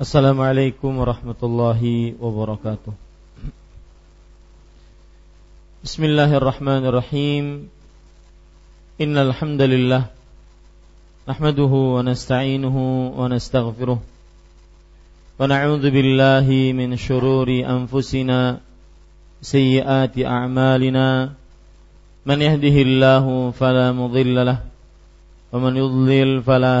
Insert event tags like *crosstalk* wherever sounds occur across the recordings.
Assalamualaikum warahmatullahi wabarakatuh. Bismillahirrahmanirrahim. Innal hamdalillah nahmaduhu wa nasta'inuhu wa nastaghfiruh. Wa na'udzu billahi min shururi anfusina sayyiati a'malina. Man yahdihillahu fala mudilla lahu wa man yudlil fala.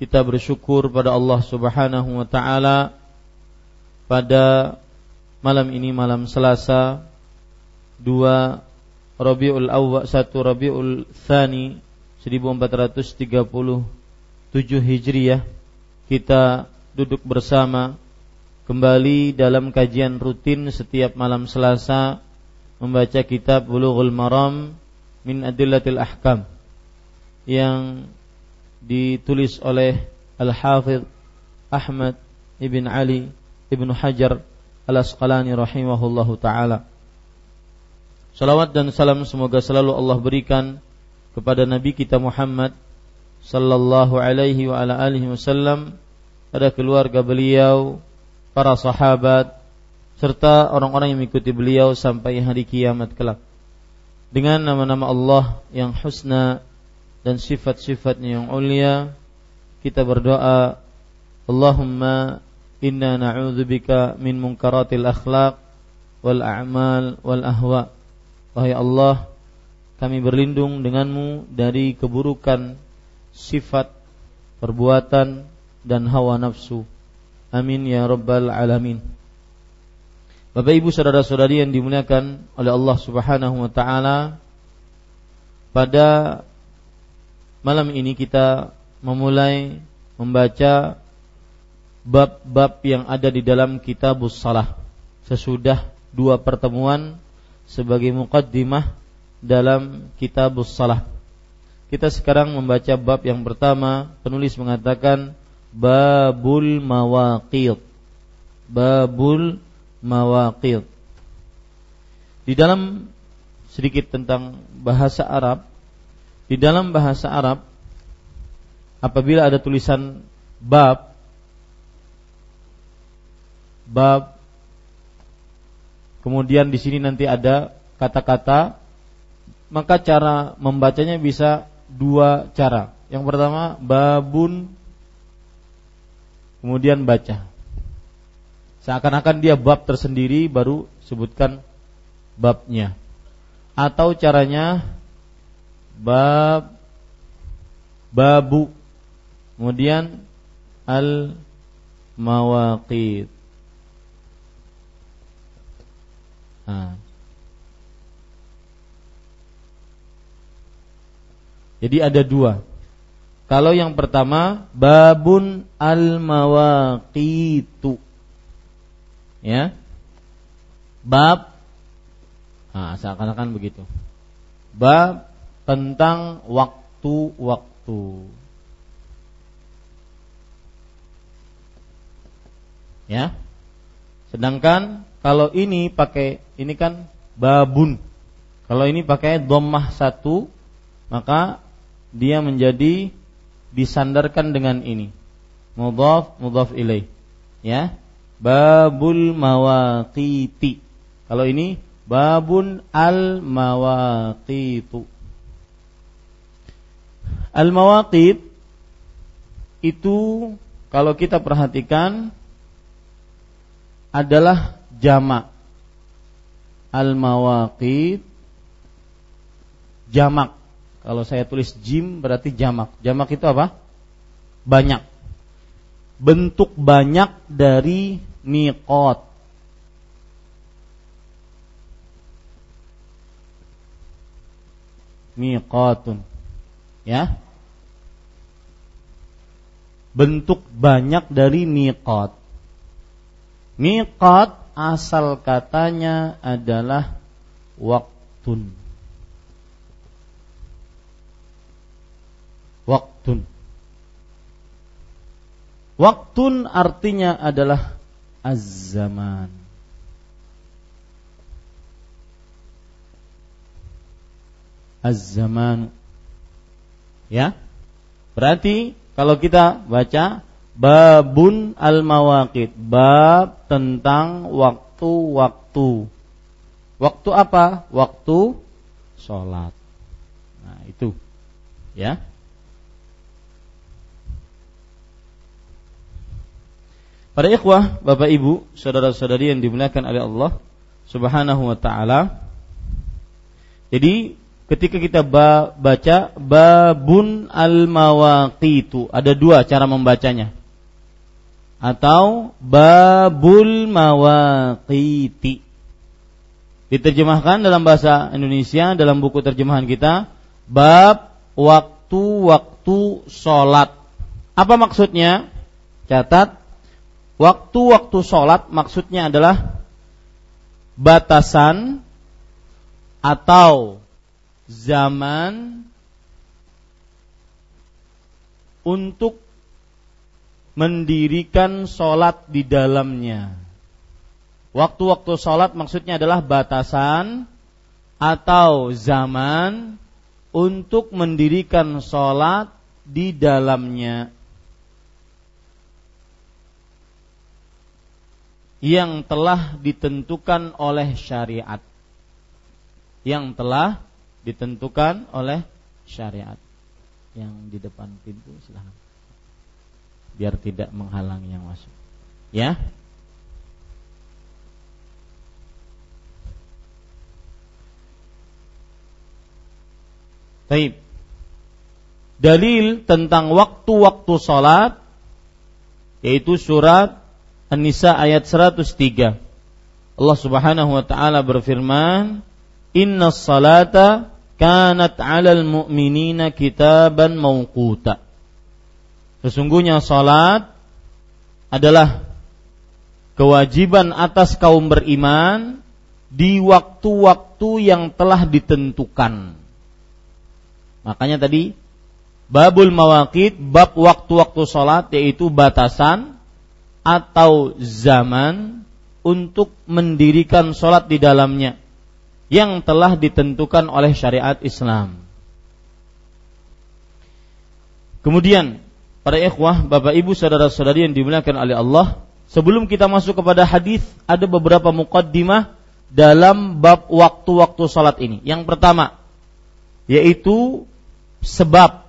kita bersyukur pada Allah Subhanahu wa taala pada malam ini malam Selasa 2 Rabiul Awwal 1 Rabiul Tsani 1437 Hijriah. Kita duduk bersama kembali dalam kajian rutin setiap malam Selasa membaca kitab Bulughul Maram min Adillatil Ahkam yang ditulis oleh Al-Hafidh Ahmad Ibn Ali Ibn Hajar Al-Asqalani rahimahullahu taala. Salawat dan salam semoga selalu Allah berikan kepada Nabi kita Muhammad sallallahu alaihi wa ala alihi wasallam pada keluarga beliau, para sahabat serta orang-orang yang mengikuti beliau sampai hari kiamat kelak. Dengan nama-nama Allah yang husna dan sifat-sifatnya yang ulia kita berdoa Allahumma inna na'udzubika min munkaratil akhlaq wal a'mal wal ahwa. Wahai Allah kami berlindung denganmu dari keburukan sifat perbuatan dan hawa nafsu. Amin ya rabbal alamin. Bapak Ibu saudara-saudari yang dimuliakan oleh Allah Subhanahu wa taala pada malam ini kita memulai membaca bab-bab yang ada di dalam kitabus salah sesudah dua pertemuan sebagai muqaddimah dalam kitabus salah. Kita sekarang membaca bab yang pertama, penulis mengatakan babul mawaqid. Babul mawaqid. Di dalam sedikit tentang bahasa Arab di dalam bahasa Arab apabila ada tulisan bab bab kemudian di sini nanti ada kata-kata maka cara membacanya bisa dua cara. Yang pertama babun kemudian baca. Seakan-akan dia bab tersendiri baru sebutkan babnya. Atau caranya bab babu. Kemudian al mawaqit jadi ada dua. Kalau yang pertama babun al mawaqitu ya. Bab. Nah seakan-akan begitu. Bab tentang waktu-waktu. Ya. Sedangkan kalau ini pakai ini kan babun. Kalau ini pakai dhammah satu, maka dia menjadi disandarkan dengan ini. Mudhaf mudhaf ilaih. Ya. Babul mawaqiti. Kalau ini babun al mawaqitu. Al mawaqit itu kalau kita perhatikan adalah jamak. Al mawaqit jamak. Kalau saya tulis jim berarti jamak. Jamak itu apa? Banyak. Bentuk banyak dari miqat. Miqatun. Ya. Bentuk banyak dari miqat. Miqat asal katanya adalah waktun. Waktun. Waktun artinya adalah az-zaman. Az-zaman. Ya. Berarti kalau kita baca Babun al-mawaqit, bab tentang waktu-waktu. Waktu apa? Waktu sholat. Nah, itu. Ya. Para ikhwah, Bapak Ibu, saudara-saudari yang dimuliakan oleh Allah Subhanahu wa taala. Jadi ketika kita baca babun al-mawaqitu, ada dua cara membacanya atau babul mawaqiti. Diterjemahkan dalam bahasa Indonesia dalam buku terjemahan kita bab waktu-waktu sholat. Apa maksudnya? Catat waktu-waktu sholat maksudnya adalah batasan atau zaman untuk mendirikan sholat di dalamnya. Waktu-waktu sholat maksudnya adalah batasan atau zaman untuk mendirikan sholat di dalamnya. Yang telah ditentukan oleh syariat. Yang telah ditentukan oleh syariat. Yang di depan pintu silahkan biar tidak menghalangi yang masuk. Ya. Taib. Dalil tentang waktu-waktu salat yaitu surat An-Nisa ayat 103. Allah Subhanahu wa taala berfirman, "Inna salata kanat 'alal mu'minina kitaban mawquta." Sesungguhnya salat adalah kewajiban atas kaum beriman di waktu-waktu yang telah ditentukan. Makanya tadi babul mawakid bab waktu-waktu salat yaitu batasan atau zaman untuk mendirikan salat di dalamnya yang telah ditentukan oleh syariat Islam. Kemudian Para ikhwah, Bapak Ibu, saudara-saudari yang dimuliakan oleh Allah, sebelum kita masuk kepada hadis, ada beberapa mukaddimah dalam bab waktu-waktu salat ini. Yang pertama, yaitu sebab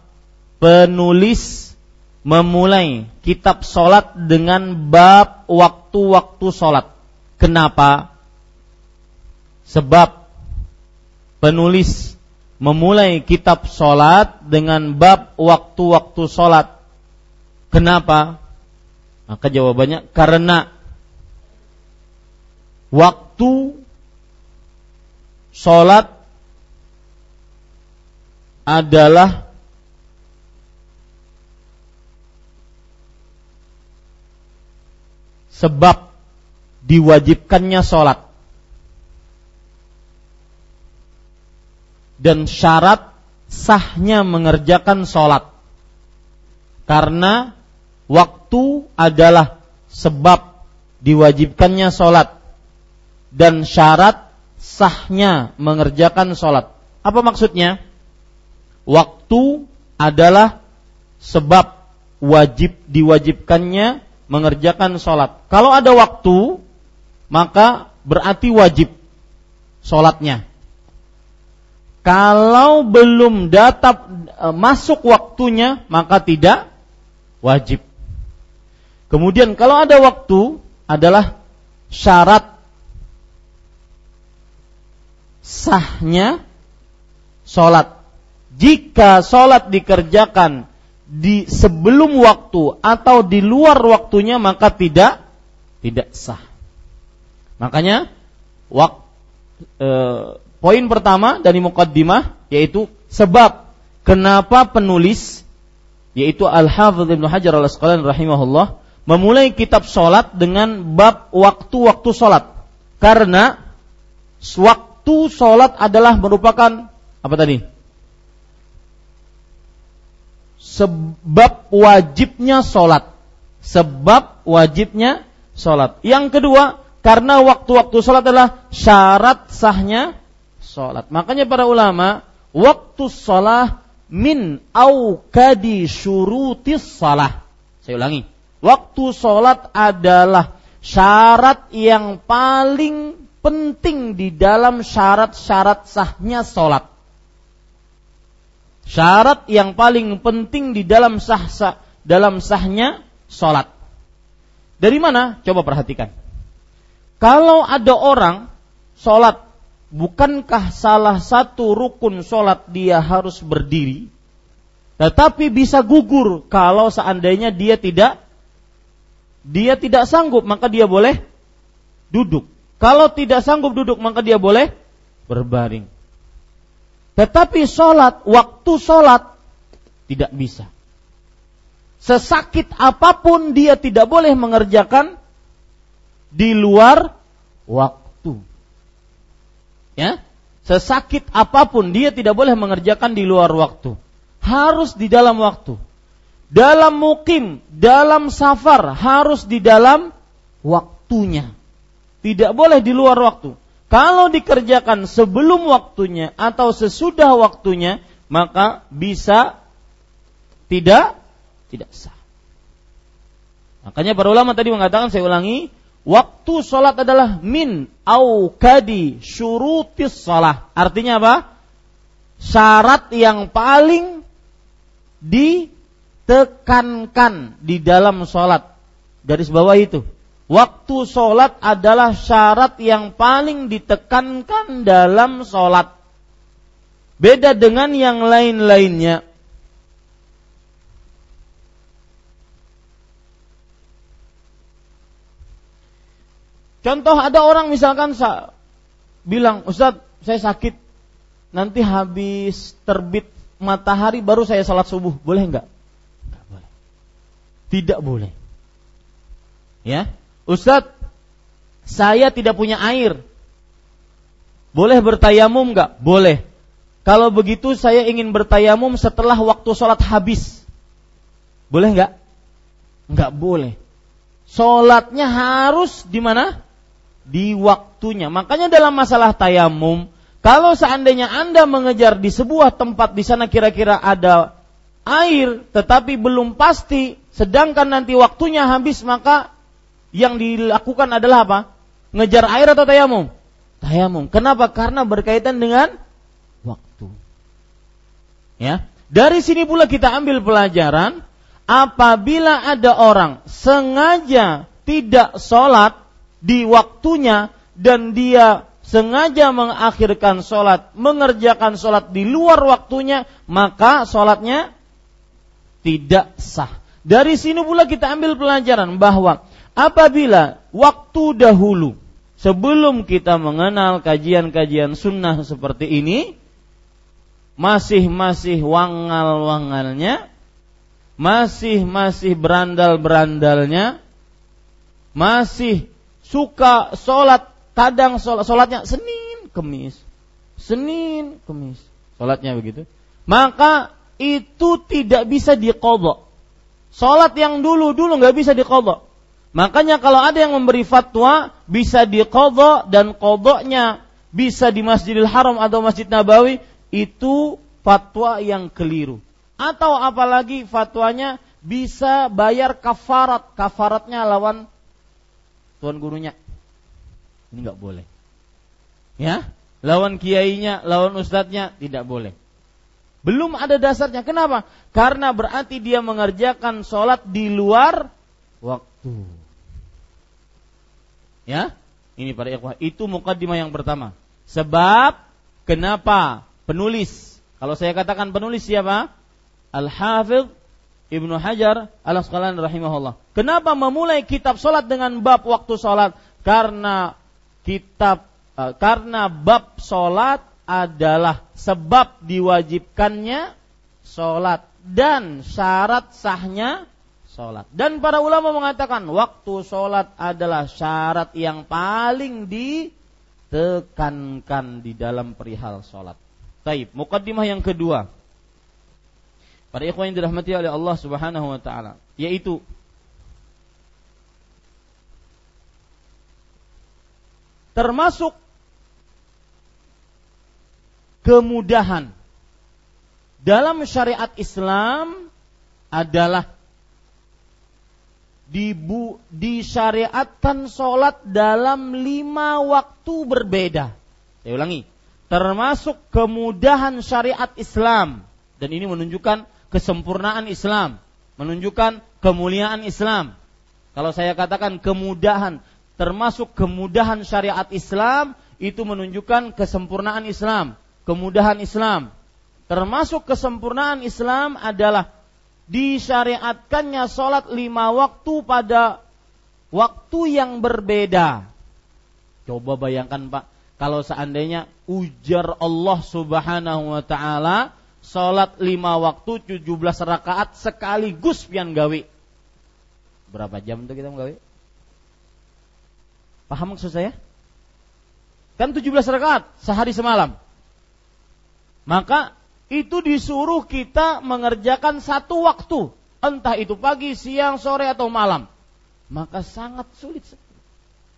penulis memulai kitab salat dengan bab waktu-waktu salat. Kenapa? Sebab penulis memulai kitab salat dengan bab waktu-waktu salat Kenapa? Maka jawabannya karena waktu sholat adalah sebab diwajibkannya sholat dan syarat sahnya mengerjakan sholat karena waktu adalah sebab diwajibkannya sholat dan syarat sahnya mengerjakan sholat. Apa maksudnya? Waktu adalah sebab wajib diwajibkannya mengerjakan sholat. Kalau ada waktu, maka berarti wajib sholatnya. Kalau belum datap e, masuk waktunya, maka tidak wajib. Kemudian kalau ada waktu adalah syarat sahnya sholat. Jika sholat dikerjakan di sebelum waktu atau di luar waktunya maka tidak tidak sah. Makanya wak, e, poin pertama dari mukaddimah yaitu sebab kenapa penulis yaitu Al-Hafidz Ibnu Hajar Al-Asqalani rahimahullah memulai kitab sholat dengan bab waktu-waktu sholat karena waktu sholat adalah merupakan apa tadi? Sebab wajibnya sholat. Sebab wajibnya sholat. Yang kedua, karena waktu-waktu sholat adalah syarat sahnya sholat. Makanya para ulama, waktu sholat min kadi syurutis sholat. Saya ulangi. Waktu sholat adalah syarat yang paling penting di dalam syarat-syarat sahnya sholat. Syarat yang paling penting di dalam sah, sah dalam sahnya sholat. Dari mana? Coba perhatikan. Kalau ada orang sholat, bukankah salah satu rukun sholat dia harus berdiri? Tetapi bisa gugur kalau seandainya dia tidak dia tidak sanggup maka dia boleh duduk. Kalau tidak sanggup duduk maka dia boleh berbaring. Tetapi sholat, waktu sholat tidak bisa. Sesakit apa pun dia tidak boleh mengerjakan di luar waktu. Ya, sesakit apa pun dia tidak boleh mengerjakan di luar waktu. Harus di dalam waktu dalam mukim, dalam safar harus di dalam waktunya. Tidak boleh di luar waktu. Kalau dikerjakan sebelum waktunya atau sesudah waktunya, maka bisa tidak tidak sah. Makanya para ulama tadi mengatakan saya ulangi, waktu sholat adalah min au kadi syurutis sholat. Artinya apa? Syarat yang paling di tekankan di dalam sholat. Garis bawah itu. Waktu sholat adalah syarat yang paling ditekankan dalam sholat. Beda dengan yang lain-lainnya. Contoh ada orang misalkan bilang, Ustadz saya sakit, nanti habis terbit matahari baru saya sholat subuh, boleh nggak? Tidak boleh. Ya, Ustadz, saya tidak punya air. Boleh bertayamum nggak? Boleh. Kalau begitu saya ingin bertayamum setelah waktu sholat habis. Boleh nggak? Nggak boleh. Sholatnya harus di mana? Di waktunya. Makanya dalam masalah tayamum, kalau seandainya Anda mengejar di sebuah tempat di sana kira-kira ada air, tetapi belum pasti sedangkan nanti waktunya habis maka yang dilakukan adalah apa? Ngejar air atau tayamum? Tayamum. Kenapa? Karena berkaitan dengan waktu. Ya. Dari sini pula kita ambil pelajaran apabila ada orang sengaja tidak sholat di waktunya dan dia sengaja mengakhirkan sholat, mengerjakan sholat di luar waktunya, maka sholatnya tidak sah. Dari sini pula kita ambil pelajaran bahwa apabila waktu dahulu sebelum kita mengenal kajian-kajian sunnah seperti ini masih-masih wangal-wangalnya masih-masih berandal-berandalnya masih suka sholat kadang sholat sholatnya Senin Kemis. Senin Kemis. Sholatnya begitu. Maka itu tidak bisa dikodok Sholat yang dulu dulu nggak bisa dikodok. Makanya kalau ada yang memberi fatwa bisa dikodok dan kodoknya bisa di Masjidil Haram atau Masjid Nabawi itu fatwa yang keliru. Atau apalagi fatwanya bisa bayar kafarat, kafaratnya lawan tuan gurunya. Ini nggak boleh. Ya, lawan kiainya, lawan ustadznya tidak boleh. Belum ada dasarnya. Kenapa? Karena berarti dia mengerjakan sholat di luar waktu. Ya, ini para ikhwah. Itu mukaddimah yang pertama. Sebab kenapa penulis? Kalau saya katakan penulis siapa? Al-Hafidh Ibnu Hajar Al-Asqalani rahimahullah. Kenapa memulai kitab sholat dengan bab waktu sholat? Karena kitab uh, karena bab sholat adalah sebab diwajibkannya sholat dan syarat sahnya sholat. Dan para ulama mengatakan waktu sholat adalah syarat yang paling ditekankan di dalam perihal sholat. Taib. Mukaddimah yang kedua. Para ikhwan yang dirahmati oleh Allah Subhanahu wa taala, yaitu termasuk kemudahan dalam syariat Islam adalah dibu, disyariatkan sholat dalam lima waktu berbeda. Saya ulangi, termasuk kemudahan syariat Islam dan ini menunjukkan kesempurnaan Islam, menunjukkan kemuliaan Islam. Kalau saya katakan kemudahan, termasuk kemudahan syariat Islam itu menunjukkan kesempurnaan Islam kemudahan Islam. Termasuk kesempurnaan Islam adalah disyariatkannya sholat lima waktu pada waktu yang berbeda. Coba bayangkan Pak, kalau seandainya ujar Allah subhanahu wa ta'ala sholat lima waktu 17 rakaat sekaligus pian gawe. Berapa jam itu kita menggawe? Paham maksud saya? Kan 17 rakaat sehari semalam. Maka itu disuruh kita mengerjakan satu waktu, entah itu pagi, siang, sore atau malam. Maka sangat sulit.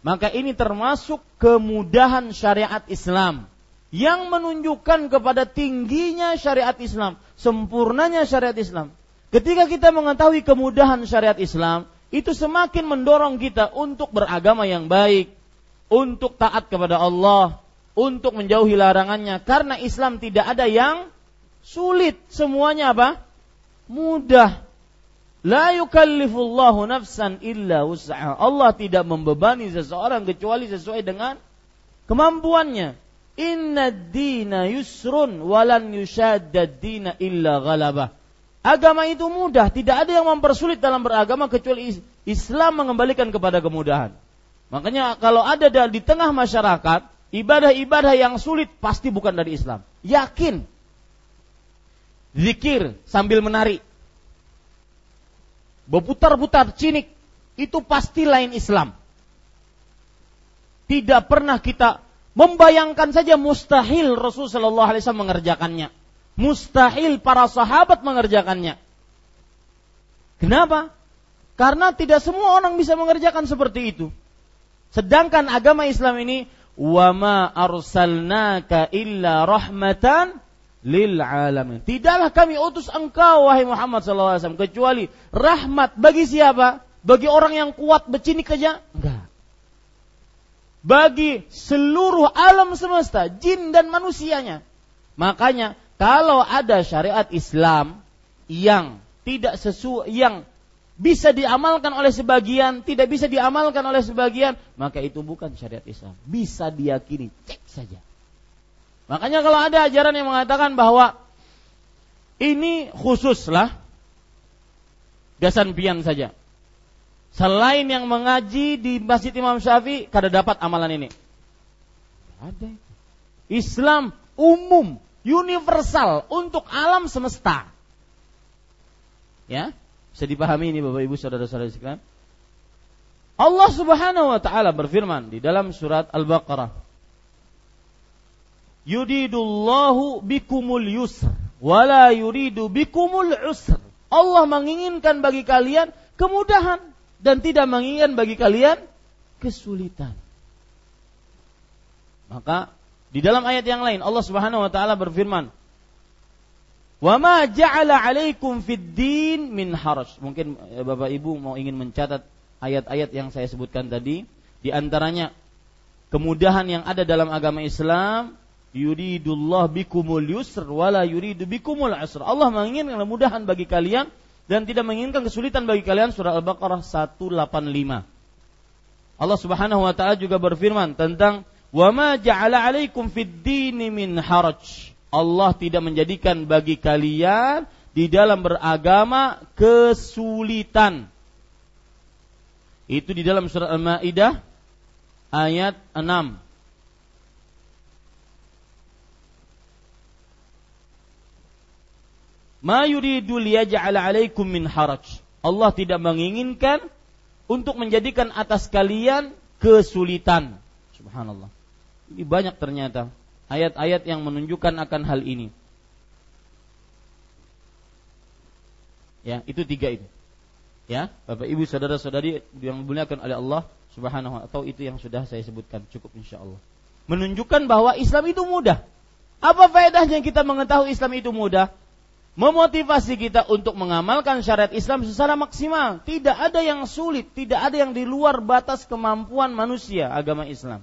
Maka ini termasuk kemudahan syariat Islam yang menunjukkan kepada tingginya syariat Islam, sempurnanya syariat Islam. Ketika kita mengetahui kemudahan syariat Islam, itu semakin mendorong kita untuk beragama yang baik, untuk taat kepada Allah, untuk menjauhi larangannya. Karena Islam tidak ada yang sulit. Semuanya apa? Mudah. La yukallifullahu nafsan illa wus'aha. Allah tidak membebani seseorang kecuali sesuai dengan kemampuannya inna dina yusrun walan dina illa ghalabah agama itu mudah tidak ada yang mempersulit dalam beragama kecuali Islam mengembalikan kepada kemudahan makanya kalau ada di tengah masyarakat ibadah-ibadah yang sulit pasti bukan dari Islam. Yakin. Zikir sambil menari. Berputar-putar cinik. Itu pasti lain Islam. Tidak pernah kita membayangkan saja mustahil Rasulullah SAW mengerjakannya. Mustahil para sahabat mengerjakannya. Kenapa? Karena tidak semua orang bisa mengerjakan seperti itu. Sedangkan agama Islam ini wa ma arsalnaka illa rahmatan lil alamin. Tidaklah kami utus engkau wahai Muhammad SAW kecuali rahmat bagi siapa? Bagi orang yang kuat bercinik saja? Enggak. Bagi seluruh alam semesta, jin dan manusianya. Makanya kalau ada syariat Islam yang tidak sesuai yang bisa diamalkan oleh sebagian, tidak bisa diamalkan oleh sebagian, maka itu bukan syariat Islam. Bisa diyakini, cek saja. Makanya kalau ada ajaran yang mengatakan bahwa ini khususlah gasan pian saja. Selain yang mengaji di Masjid Imam Syafi'i, kada dapat amalan ini. Ada. Islam umum, universal untuk alam semesta. Ya, bisa dipahami ini Bapak Ibu saudara-saudara sekalian? Allah Subhanahu wa taala berfirman di dalam surat Al-Baqarah. Yuridullahu bikumul yusr wala yuridu bikumul usr. Allah menginginkan bagi kalian kemudahan dan tidak menginginkan bagi kalian kesulitan. Maka di dalam ayat yang lain Allah Subhanahu wa taala berfirman, "Wa ma ja'ala 'alaikum fid din min haraj." Mungkin eh, Bapak Ibu mau ingin mencatat ayat-ayat yang saya sebutkan tadi, di antaranya kemudahan yang ada dalam agama Islam, yuridullah bikumul yusr wala yuridu bikumul asr. Allah menginginkan kemudahan bagi kalian dan tidak menginginkan kesulitan bagi kalian surah Al-Baqarah 185. Allah Subhanahu wa taala juga berfirman tentang wa ma ja'ala 'alaikum fid dini min haraj. Allah tidak menjadikan bagi kalian di dalam beragama kesulitan. Itu di dalam surat Al-Maidah ayat 6. Ma yuridu liyaj'ala 'alaikum min haraj. Allah tidak menginginkan untuk menjadikan atas kalian kesulitan. Subhanallah. Ini banyak ternyata ayat-ayat yang menunjukkan akan hal ini. Ya, itu tiga itu. Ya, Bapak Ibu saudara-saudari yang dimuliakan oleh Allah Subhanahu atau itu yang sudah saya sebutkan cukup insya Allah. Menunjukkan bahwa Islam itu mudah. Apa faedahnya kita mengetahui Islam itu mudah? Memotivasi kita untuk mengamalkan syariat Islam secara maksimal. Tidak ada yang sulit, tidak ada yang di luar batas kemampuan manusia agama Islam.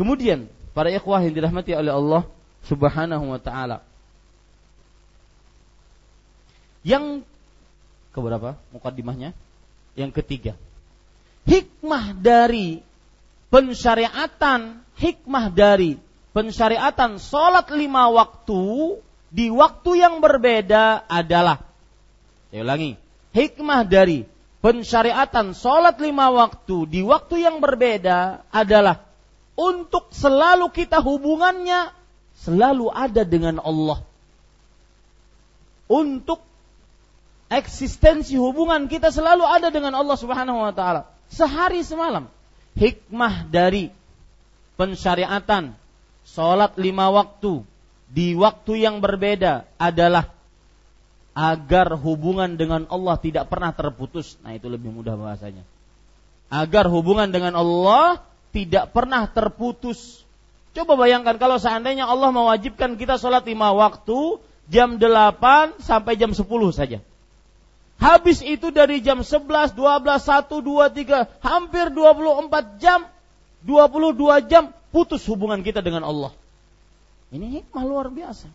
Kemudian, para ikhwah yang dirahmati oleh Allah Subhanahu wa taala. Yang keberapa? Mukaddimahnya? Yang ketiga. Hikmah dari pensyariatan, hikmah dari pensyariatan salat lima waktu di waktu yang berbeda adalah saya ulangi hikmah dari pensyariatan sholat lima waktu di waktu yang berbeda adalah untuk selalu kita hubungannya selalu ada dengan Allah. Untuk eksistensi hubungan kita selalu ada dengan Allah Subhanahu wa taala. Sehari semalam hikmah dari pensyariatan sholat lima waktu di waktu yang berbeda adalah agar hubungan dengan Allah tidak pernah terputus. Nah, itu lebih mudah bahasanya. Agar hubungan dengan Allah tidak pernah terputus. Coba bayangkan kalau seandainya Allah mewajibkan kita sholat lima waktu jam 8 sampai jam 10 saja. Habis itu dari jam 11, 12, 1, 2, 3, hampir 24 jam, 22 jam putus hubungan kita dengan Allah. Ini hikmah luar biasa.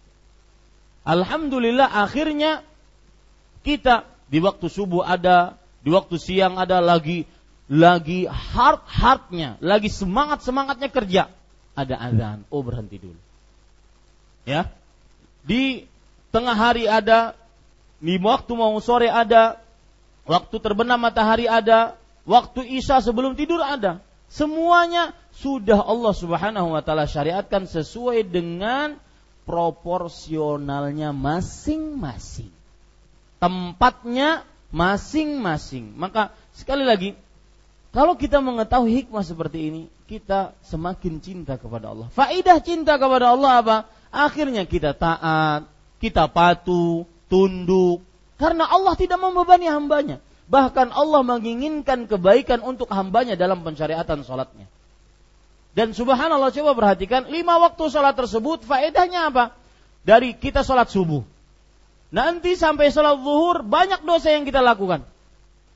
Alhamdulillah akhirnya kita di waktu subuh ada, di waktu siang ada lagi lagi hard hardnya, lagi semangat semangatnya kerja. Ada azan, oh berhenti dulu. Ya, di tengah hari ada, di waktu mau sore ada, waktu terbenam matahari ada, waktu isya sebelum tidur ada. Semuanya sudah Allah Subhanahu wa taala syariatkan sesuai dengan proporsionalnya masing-masing. Tempatnya masing-masing. Maka sekali lagi kalau kita mengetahui hikmah seperti ini, kita semakin cinta kepada Allah. Faidah cinta kepada Allah apa? Akhirnya kita taat, kita patuh, tunduk. Karena Allah tidak membebani hambanya. Bahkan Allah menginginkan kebaikan untuk hambanya dalam pensyariatan sholatnya. Dan subhanallah coba perhatikan, lima waktu sholat tersebut faedahnya apa? Dari kita sholat subuh. Nanti sampai sholat zuhur banyak dosa yang kita lakukan.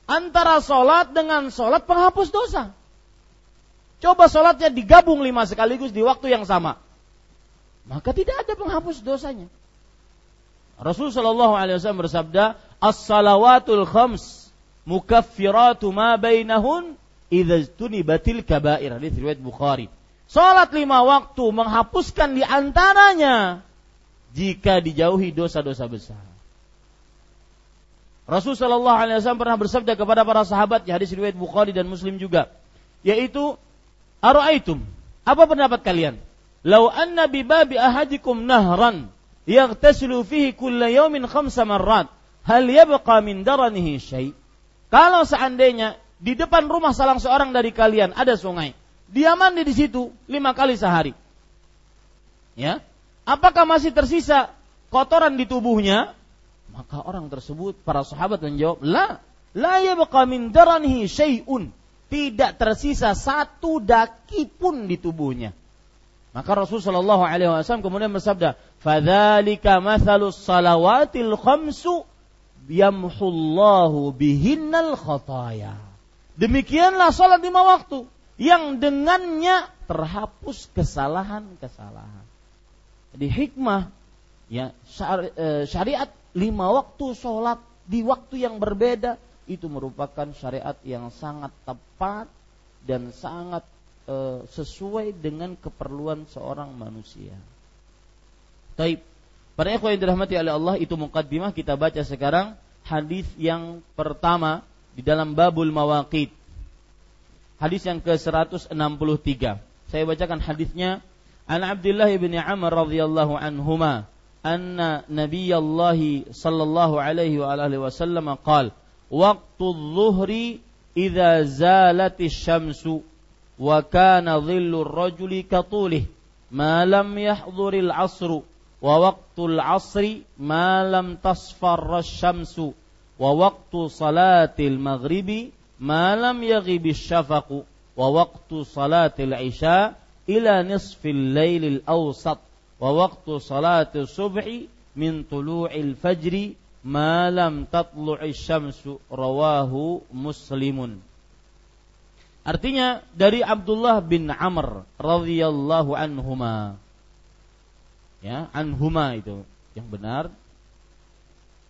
Antara sholat dengan sholat penghapus dosa. Coba sholatnya digabung lima sekaligus di waktu yang sama. Maka tidak ada penghapus dosanya. Rasulullah Shallallahu Alaihi Wasallam bersabda, as-salawatul khams mukaffiratu ma bainahun idza batil kabair. Hadis riwayat Bukhari. Salat lima waktu menghapuskan di antaranya jika dijauhi dosa-dosa besar. Rasul Shallallahu Alaihi Wasallam pernah bersabda kepada para sahabat di hadis riwayat Bukhari dan Muslim juga, yaitu Aro'aitum, apa pendapat kalian? Lau anna bi babi ahadikum nahran yaghtasilu fihi kulla yawmin khamsa marrat, hal yabqa min daranihi syai'? Kalau seandainya di depan rumah salah seorang dari kalian ada sungai, dia mandi di situ lima kali sehari. Ya, apakah masih tersisa kotoran di tubuhnya? Maka orang tersebut, para sahabat menjawab, lah, la yabqa min daranihi syai'un. Tidak tersisa satu daki pun di tubuhnya. Maka Rasul Shallallahu Alaihi Wasallam kemudian bersabda, "Fadzalika mathalus salawatil khamsu yamhullahu bihinnal khataya." Demikianlah salat lima waktu yang dengannya terhapus kesalahan-kesalahan. Jadi hikmah ya eh, syariat lima waktu sholat di waktu yang berbeda itu merupakan syariat yang sangat tepat dan sangat e, sesuai dengan keperluan seorang manusia. Taib. Para ikhwan yang dirahmati oleh Allah itu mukaddimah kita baca sekarang hadis yang pertama di dalam babul mawaqit. Hadis yang ke-163. Saya bacakan hadisnya. An Abdullah bin Amr radhiyallahu anhuma anna Nabiyallah sallallahu alaihi wa alihi wasallam qala waqtu dhuhri idza zalati syamsu wa kana dhillu ar-rajuli katulih ma lam yahdhuril asru wa waqtul asri ma lam tasfarra syamsu wa waktu salatil maghribi malam yaghibi syafaqu. Wa waktu salatil isya ila nisfil lailil awsat. Wa waktu salatil subhi min tulu'il fajri malam tatlu'i syamsu. Rawahu muslimun. Artinya dari Abdullah bin Amr radhiyallahu anhuma. Ya, anhuma itu yang benar.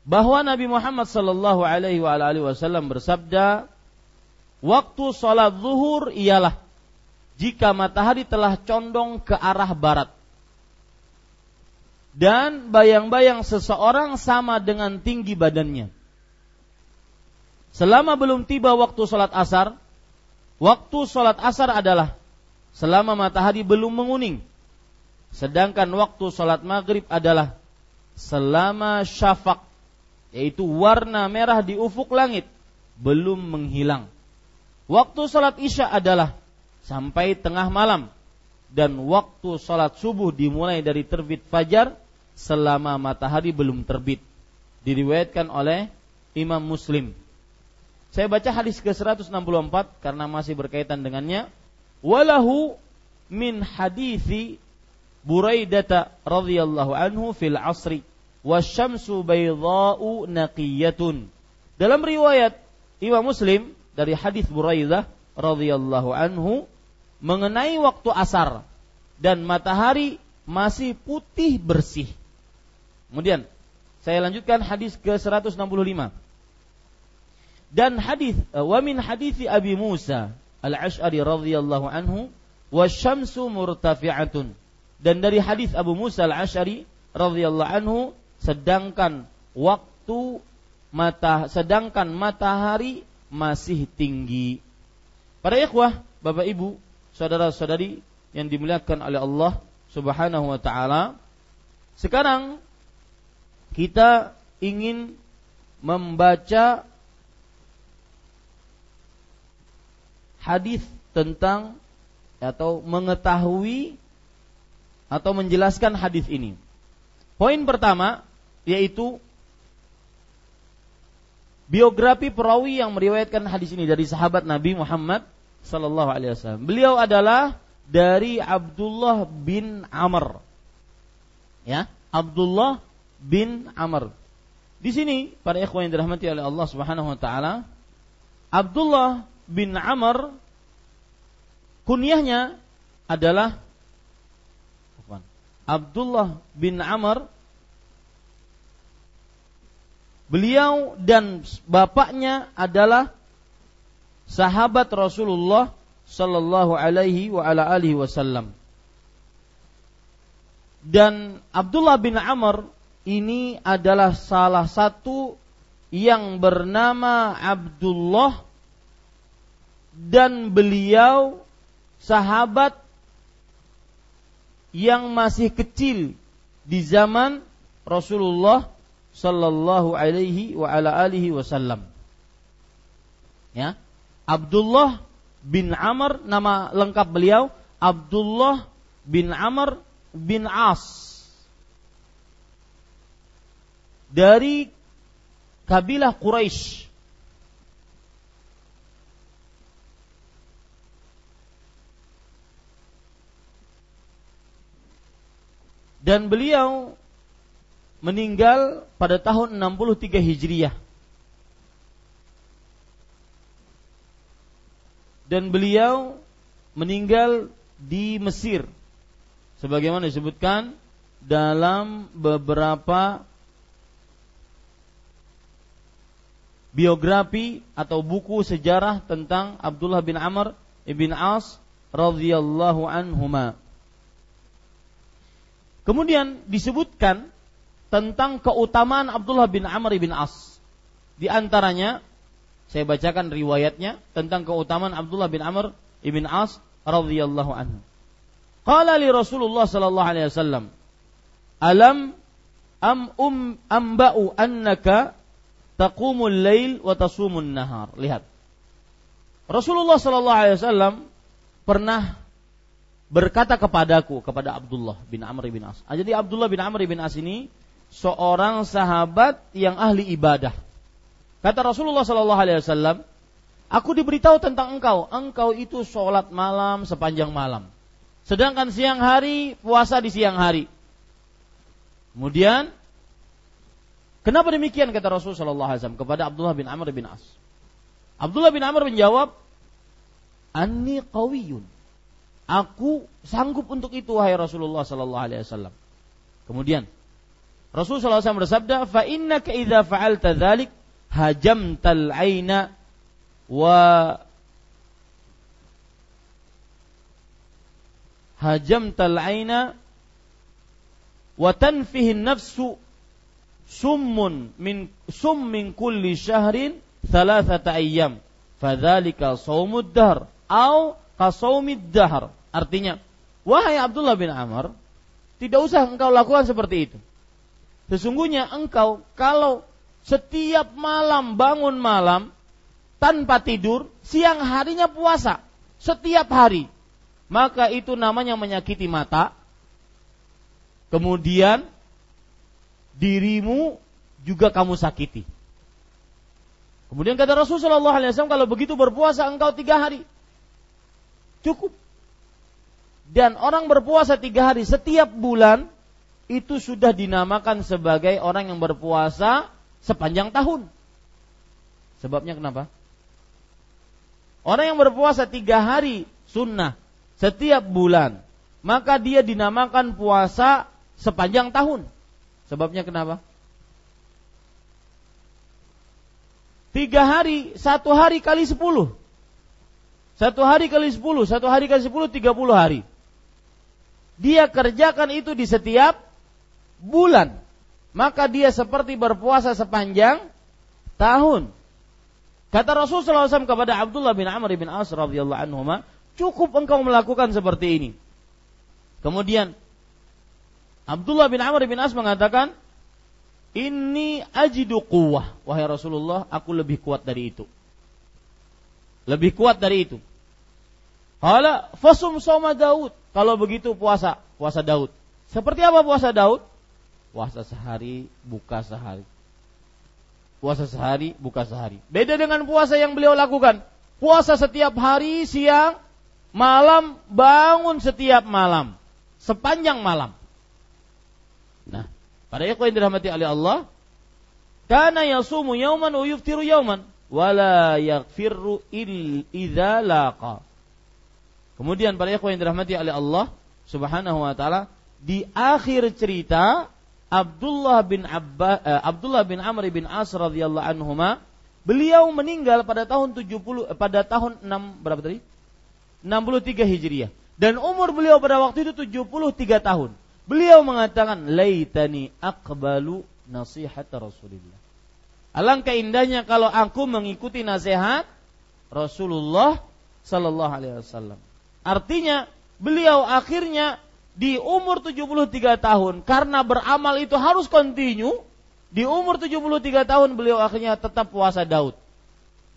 Bahwa Nabi Muhammad sallallahu alaihi wasallam bersabda, waktu salat zuhur ialah jika matahari telah condong ke arah barat dan bayang-bayang seseorang sama dengan tinggi badannya. Selama belum tiba waktu sholat asar, waktu sholat asar adalah selama matahari belum menguning. Sedangkan waktu sholat maghrib adalah selama syafak, yaitu warna merah di ufuk langit, belum menghilang. Waktu sholat isya adalah sampai tengah malam, dan waktu sholat subuh dimulai dari terbit fajar selama matahari belum terbit. Diriwayatkan oleh Imam Muslim. Saya baca hadis ke-164 karena masih berkaitan dengannya. Walahu min hadithi Buraidata radhiyallahu anhu fil asri wasyamsu baydha'u naqiyatun. Dalam riwayat Imam Muslim dari hadis Buraidah radhiyallahu anhu mengenai waktu asar dan matahari masih putih bersih. Kemudian saya lanjutkan hadis ke 165. Dan hadis eh, wa min hadisi Abi Musa Al-Asy'ari radhiyallahu anhu wasyamsu murtafi'atun. Dan dari hadis Abu Musa Al-Asy'ari radhiyallahu anhu sedangkan waktu mata sedangkan matahari masih tinggi. Para ikhwah, Bapak Ibu, saudara-saudari yang dimuliakan oleh Allah Subhanahu wa taala, sekarang kita ingin membaca hadis tentang atau mengetahui atau menjelaskan hadis ini. Poin pertama yaitu biografi perawi yang meriwayatkan hadis ini dari sahabat Nabi Muhammad sallallahu alaihi wasallam. Beliau adalah dari Abdullah bin Amr. Ya, Abdullah bin Amr. Di sini para ikhwan yang dirahmati oleh Allah Subhanahu wa taala, Abdullah bin Amr kunyahnya adalah Abdullah bin Amr Beliau dan bapaknya adalah sahabat Rasulullah sallallahu alaihi wa ala alihi wasallam. Dan Abdullah bin Amr ini adalah salah satu yang bernama Abdullah dan beliau sahabat yang masih kecil di zaman Rasulullah sallallahu alaihi wa ala alihi wasallam. Ya. Abdullah bin Amr nama lengkap beliau Abdullah bin Amr bin As dari kabilah Quraisy. Dan beliau meninggal pada tahun 63 Hijriah. Dan beliau meninggal di Mesir. Sebagaimana disebutkan dalam beberapa biografi atau buku sejarah tentang Abdullah bin Amr ibn As radhiyallahu anhuma. Kemudian disebutkan tentang keutamaan Abdullah bin Amr bin As. Di antaranya saya bacakan riwayatnya tentang keutamaan Abdullah bin Amr ibn As radhiyallahu anhu. Qala li Rasulullah sallallahu alaihi wasallam, "Alam am um amba'u annaka taqumul lail wa tasumun nahar." Lihat. Rasulullah sallallahu alaihi wasallam pernah berkata kepadaku kepada Abdullah bin Amr bin As. Ah, jadi Abdullah bin Amr bin As ini seorang sahabat yang ahli ibadah. Kata Rasulullah sallallahu alaihi wasallam, "Aku diberitahu tentang engkau, engkau itu sholat malam sepanjang malam. Sedangkan siang hari puasa di siang hari." Kemudian Kenapa demikian kata Rasulullah sallallahu alaihi wasallam kepada Abdullah bin Amr bin As? Abdullah bin Amr menjawab, "Anni qawiyun." Aku sanggup untuk itu wahai Rasulullah sallallahu alaihi wasallam. Kemudian Rasulullah SAW bersabda, "Fa innaka idza fa'alta dzalik hajamtal aina wa hajamtal aina wa tanfihi nafsu summun min sum min kulli syahrin thalathata ayyam fadzalika saumud dahr au qasaumid dahr artinya wahai Abdullah bin Amr tidak usah engkau lakukan seperti itu Sesungguhnya engkau kalau setiap malam bangun malam tanpa tidur, siang harinya puasa setiap hari, maka itu namanya menyakiti mata. Kemudian dirimu juga kamu sakiti. Kemudian kata Rasulullah SAW kalau begitu berpuasa engkau tiga hari cukup. Dan orang berpuasa tiga hari setiap bulan itu sudah dinamakan sebagai orang yang berpuasa sepanjang tahun. Sebabnya kenapa? Orang yang berpuasa tiga hari sunnah setiap bulan, maka dia dinamakan puasa sepanjang tahun. Sebabnya kenapa? Tiga hari, satu hari kali sepuluh. Satu hari kali sepuluh, satu hari kali sepuluh, tiga puluh hari. Dia kerjakan itu di setiap bulan, maka dia seperti berpuasa sepanjang tahun. Kata Rasulullah SAW kepada Abdullah bin Amr bin As radhiyallahu anhu, cukup engkau melakukan seperti ini. Kemudian Abdullah bin Amr bin As mengatakan, ini ajidu quwwah. Wahai Rasulullah, aku lebih kuat dari itu. Lebih kuat dari itu. Kala fasum soma Daud. Kalau begitu puasa, puasa Daud. Seperti apa puasa Daud? puasa sehari, buka sehari. Puasa sehari, buka sehari. Beda dengan puasa yang beliau lakukan. Puasa setiap hari, siang, malam, bangun setiap malam. Sepanjang malam. Nah, pada ikhwan yang dirahmati oleh Allah, karena yasumu yauman wa yuftiru yauman wala yaghfiru il laqa. Kemudian para ikhwan yang dirahmati oleh Allah Subhanahu wa taala di akhir cerita Abdullah bin Abba, uh, Abdullah bin Amr bin As radhiyallahu anhuma beliau meninggal pada tahun 70 eh, pada tahun 6 berapa tadi? 63 Hijriah. Dan umur beliau pada waktu itu 73 tahun. Beliau mengatakan, "Laitani aqbalu nasihat Rasulullah." Alangkah indahnya kalau aku mengikuti nasihat Rasulullah sallallahu alaihi wasallam. Artinya, beliau akhirnya di umur 73 tahun karena beramal itu harus kontinu di umur 73 tahun beliau akhirnya tetap puasa Daud.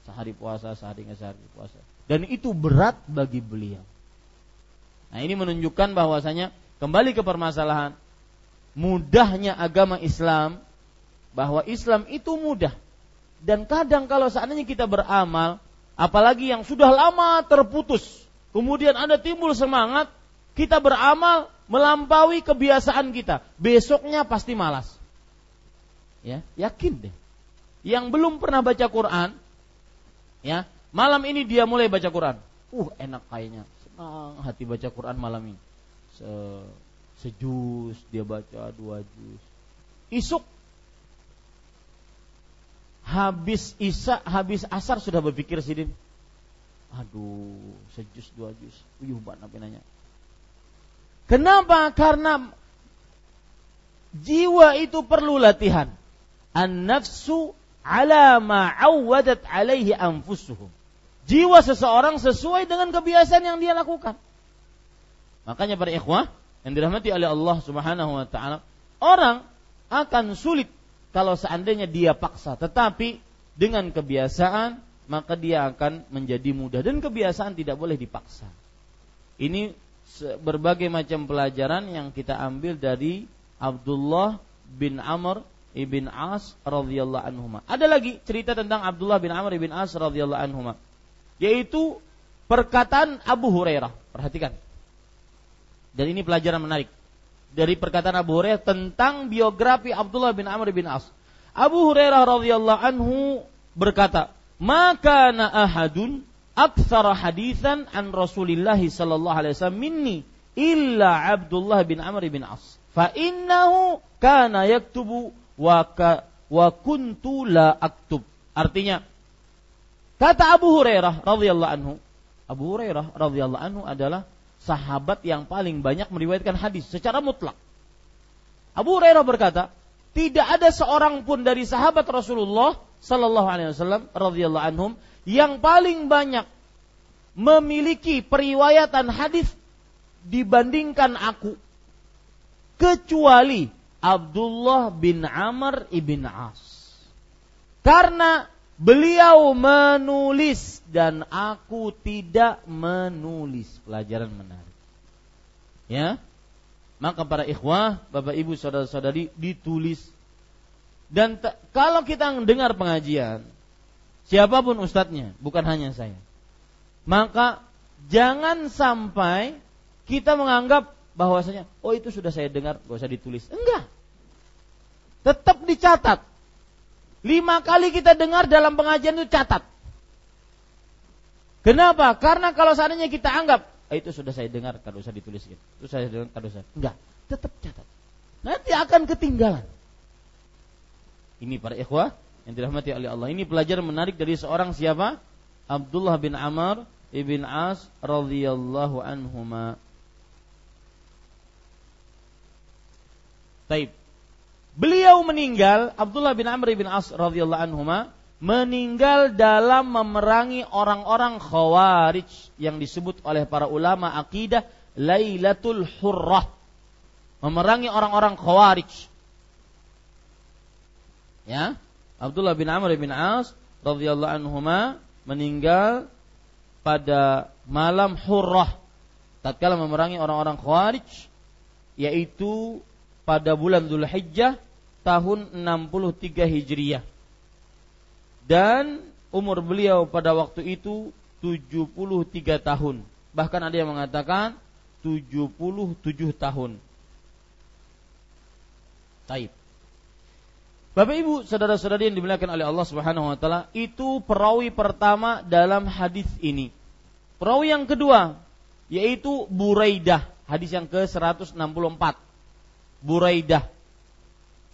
Sehari puasa sehari nggak sehari puasa. Dan itu berat bagi beliau. Nah ini menunjukkan bahwasanya kembali ke permasalahan mudahnya agama Islam bahwa Islam itu mudah. Dan kadang kalau seandainya kita beramal apalagi yang sudah lama terputus kemudian ada timbul semangat kita beramal melampaui kebiasaan kita. Besoknya pasti malas. Ya, yakin deh. Yang belum pernah baca Quran, ya, malam ini dia mulai baca Quran. Uh, enak kayaknya. Senang hati baca Quran malam ini. Se sejus dia baca dua jus. Isuk habis isya, habis asar sudah berpikir sidin. Aduh, sejus dua jus. Uyuh, mbak nabi nanya. Kenapa? Karena jiwa itu perlu latihan. An-nafsu ala ma'awadat alaihi anfusuhum. Jiwa seseorang sesuai dengan kebiasaan yang dia lakukan. Makanya para ikhwah yang dirahmati oleh Allah Subhanahu wa taala, orang akan sulit kalau seandainya dia paksa, tetapi dengan kebiasaan maka dia akan menjadi mudah dan kebiasaan tidak boleh dipaksa. Ini berbagai macam pelajaran yang kita ambil dari Abdullah bin Amr ibn As radhiyallahu anhu. Ada lagi cerita tentang Abdullah bin Amr ibn As radhiyallahu anhu, yaitu perkataan Abu Hurairah. Perhatikan. Dan ini pelajaran menarik dari perkataan Abu Hurairah tentang biografi Abdullah bin Amr bin As. Abu Hurairah radhiyallahu anhu berkata, "Maka na ahadun aktsara hadisan an Rasulillah sallallahu alaihi wasallam minni illa Abdullah bin Amr bin As. Fa innahu kana yaktubu wa ka, wa kuntu la aktub. Artinya kata Abu Hurairah radhiyallahu anhu, Abu Hurairah radhiyallahu anhu adalah sahabat yang paling banyak meriwayatkan hadis secara mutlak. Abu Hurairah berkata, tidak ada seorang pun dari sahabat Rasulullah sallallahu alaihi wasallam radhiyallahu anhum yang paling banyak memiliki periwayatan hadis dibandingkan aku kecuali Abdullah bin Amr ibn As. Karena beliau menulis dan aku tidak menulis. Pelajaran menarik. Ya. Maka para ikhwah, Bapak Ibu, saudara-saudari ditulis. Dan kalau kita mendengar pengajian, siapa pun ustadznya, bukan hanya saya, maka jangan sampai kita menganggap bahwasanya oh itu sudah saya dengar, gak usah ditulis. Enggak. Tetap dicatat. Lima kali kita dengar dalam pengajian itu catat. Kenapa? Karena kalau seandainya kita anggap oh, itu sudah saya dengar, kalau usah ditulis gitu. Itu saya dengar, kalau usah. Enggak, tetap catat. Nanti akan ketinggalan. Ini para ikhwah yang dirahmati oleh Allah. Ini pelajaran menarik dari seorang siapa? Abdullah bin Amr ibn As radhiyallahu anhuma. Taib. Beliau meninggal Abdullah bin Amr bin As radhiyallahu anhuma meninggal dalam memerangi orang-orang Khawarij yang disebut oleh para ulama akidah Lailatul Hurrah. Memerangi orang-orang Khawarij. Ya, Abdullah bin Amr bin As radhiyallahu anhuma meninggal pada malam Hurrah tatkala memerangi orang-orang Khawarij yaitu pada bulan Dzulhijjah tahun 63 Hijriah. Dan umur beliau pada waktu itu 73 tahun. Bahkan ada yang mengatakan 77 tahun. Taib. Bapak Ibu, saudara-saudari yang dimuliakan oleh Allah Subhanahu wa taala, itu perawi pertama dalam hadis ini. Perawi yang kedua yaitu Buraidah, hadis yang ke-164. Buraidah.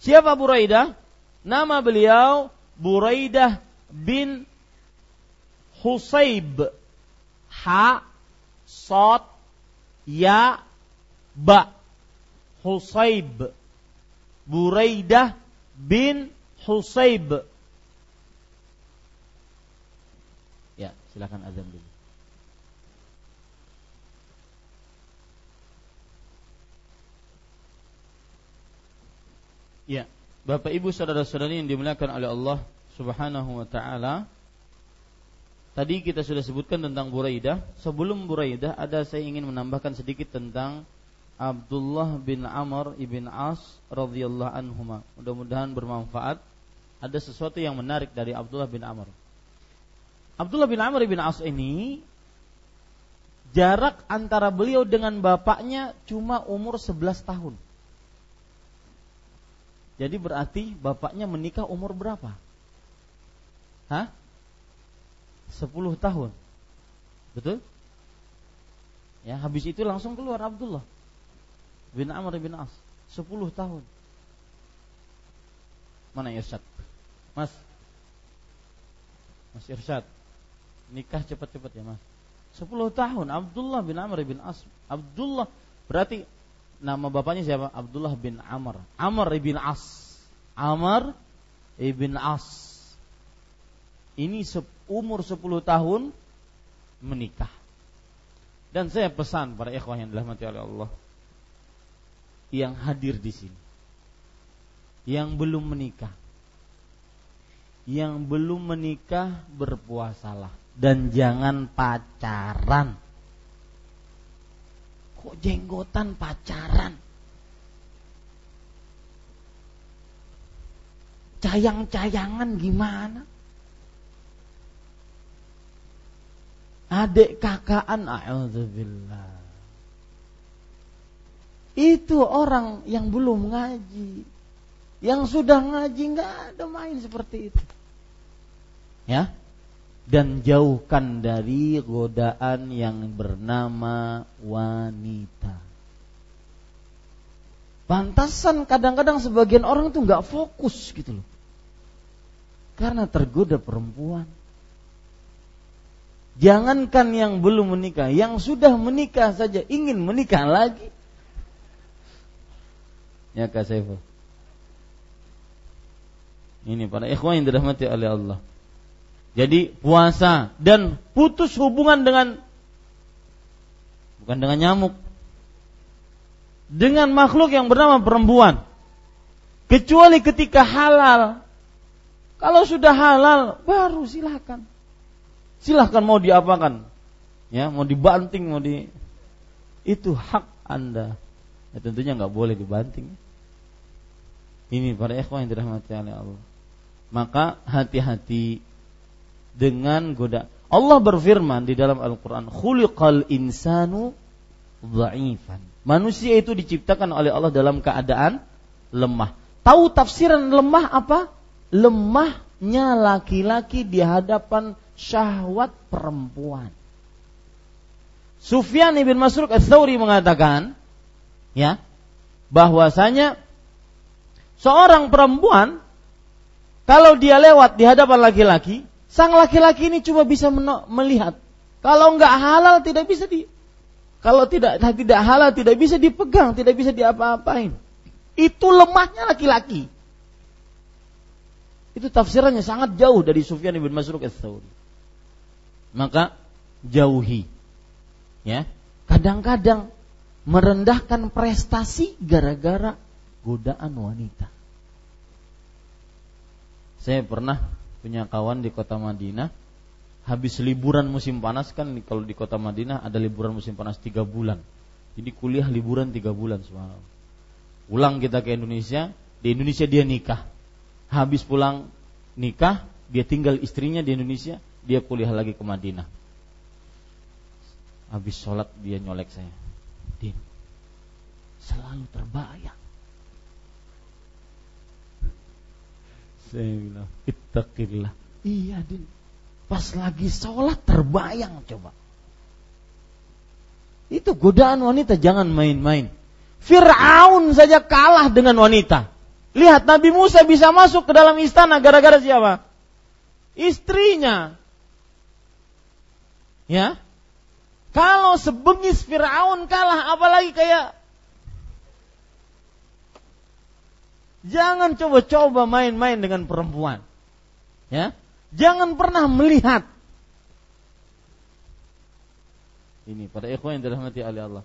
Siapa Buraidah? Nama beliau Buraidah bin Husayb. Ha Sot Ya Ba Husayb Buraidah bin Husayb. Ya, silakan azan dulu. Ya, Bapak Ibu saudara-saudari yang dimuliakan oleh Allah Subhanahu wa taala. Tadi kita sudah sebutkan tentang Buraidah. Sebelum Buraidah ada saya ingin menambahkan sedikit tentang Abdullah bin Amr ibn As radhiyallahu anhuma. Mudah-mudahan bermanfaat. Ada sesuatu yang menarik dari Abdullah bin Amr. Abdullah bin Amr ibn As ini jarak antara beliau dengan bapaknya cuma umur 11 tahun. Jadi berarti bapaknya menikah umur berapa? Hah? 10 tahun. Betul? Ya, habis itu langsung keluar Abdullah bin Amr bin As. 10 tahun. Mana Irsyad? Mas. Mas Irsyad. Nikah cepat-cepat ya, Mas. 10 tahun Abdullah bin Amr bin As. Abdullah berarti nama bapaknya siapa? Abdullah bin Amr. Amr bin As. Amr ibn As. Ini umur 10 tahun menikah. Dan saya pesan para ikhwah yang dirahmati oleh Allah yang hadir di sini. Yang belum menikah. Yang belum menikah berpuasalah dan jangan pacaran. Kok jenggotan pacaran? Cayang-cayangan gimana? Adik kakaan, a'udzubillah. Itu orang yang belum ngaji. Yang sudah ngaji nggak ada main seperti itu. Ya, dan jauhkan dari godaan yang bernama wanita. Pantasan kadang-kadang sebagian orang tuh nggak fokus gitu loh. Karena tergoda perempuan. Jangankan yang belum menikah, yang sudah menikah saja ingin menikah lagi. Ya Kak Saiful. Ini para ikhwan yang dirahmati oleh Allah. Jadi puasa dan putus hubungan dengan bukan dengan nyamuk. Dengan makhluk yang bernama perempuan. Kecuali ketika halal. Kalau sudah halal baru silahkan. Silahkan mau diapakan. Ya, mau dibanting, mau di itu hak Anda. Ya, tentunya nggak boleh dibanting. Ini para ikhwan yang dirahmati oleh Allah. Maka hati-hati dengan goda. Allah berfirman di dalam Al-Qur'an, "Khuliqal insanu dha'ifan." Manusia itu diciptakan oleh Allah dalam keadaan lemah. Tahu tafsiran lemah apa? Lemahnya laki-laki di hadapan syahwat perempuan. Sufyan ibn Masruk ats-Tsauri mengatakan, ya, bahwasanya seorang perempuan kalau dia lewat di hadapan laki-laki, Sang laki-laki ini cuma bisa melihat. Kalau nggak halal tidak bisa di kalau tidak tidak halal tidak bisa dipegang, tidak bisa diapa-apain. Itu lemahnya laki-laki. Itu tafsirannya sangat jauh dari Sufyan bin Masruq ats-Tsauri. Maka jauhi. Ya. Kadang-kadang merendahkan prestasi gara-gara godaan wanita. Saya pernah punya kawan di kota Madinah habis liburan musim panas kan kalau di kota Madinah ada liburan musim panas tiga bulan. Jadi kuliah liburan tiga bulan semalam. Pulang kita ke Indonesia di Indonesia dia nikah. Habis pulang nikah dia tinggal istrinya di Indonesia dia kuliah lagi ke Madinah. Habis sholat dia nyolek saya. Din selalu terbayang Saya ittaqillah. Iya, Din. Pas lagi sholat terbayang coba. Itu godaan wanita jangan main-main. Fir'aun saja kalah dengan wanita. Lihat Nabi Musa bisa masuk ke dalam istana gara-gara siapa? Istrinya. Ya. Kalau sebengis Fir'aun kalah apalagi kayak Jangan coba-coba main-main dengan perempuan. Ya. Jangan pernah melihat. Ini pada ikhwan yang dirahmati oleh Allah.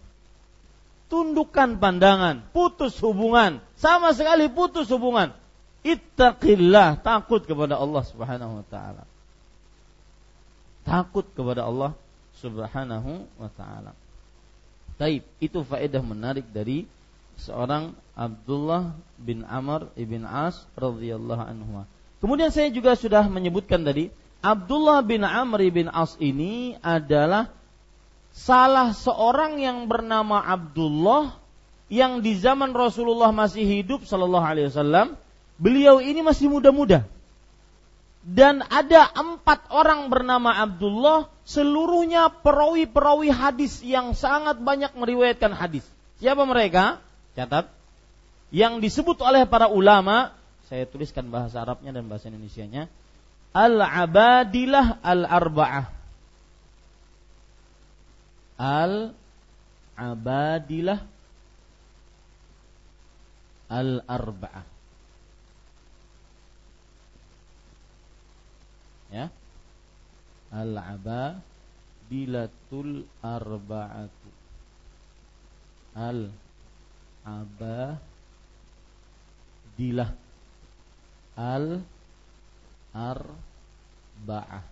Tundukkan pandangan, putus hubungan, sama sekali putus hubungan. Ittaqillah, takut kepada Allah Subhanahu wa taala. Takut kepada Allah Subhanahu wa taala. Taib, itu faedah menarik dari seorang Abdullah bin Amr ibn As radhiyallahu anhu. Kemudian saya juga sudah menyebutkan tadi Abdullah bin Amr bin As ini adalah salah seorang yang bernama Abdullah yang di zaman Rasulullah masih hidup sallallahu alaihi wasallam, beliau ini masih muda-muda. Dan ada empat orang bernama Abdullah, seluruhnya perawi-perawi hadis yang sangat banyak meriwayatkan hadis. Siapa mereka? Catat. Yang disebut oleh para ulama, saya tuliskan bahasa Arabnya dan bahasa Indonesianya. Al-Abadilah Al-Arba'ah. Al-Abadilah Al-Arba'ah. Ya. Al-Abadilatul Arba'atu. Al-Abadilah Al arba'ah.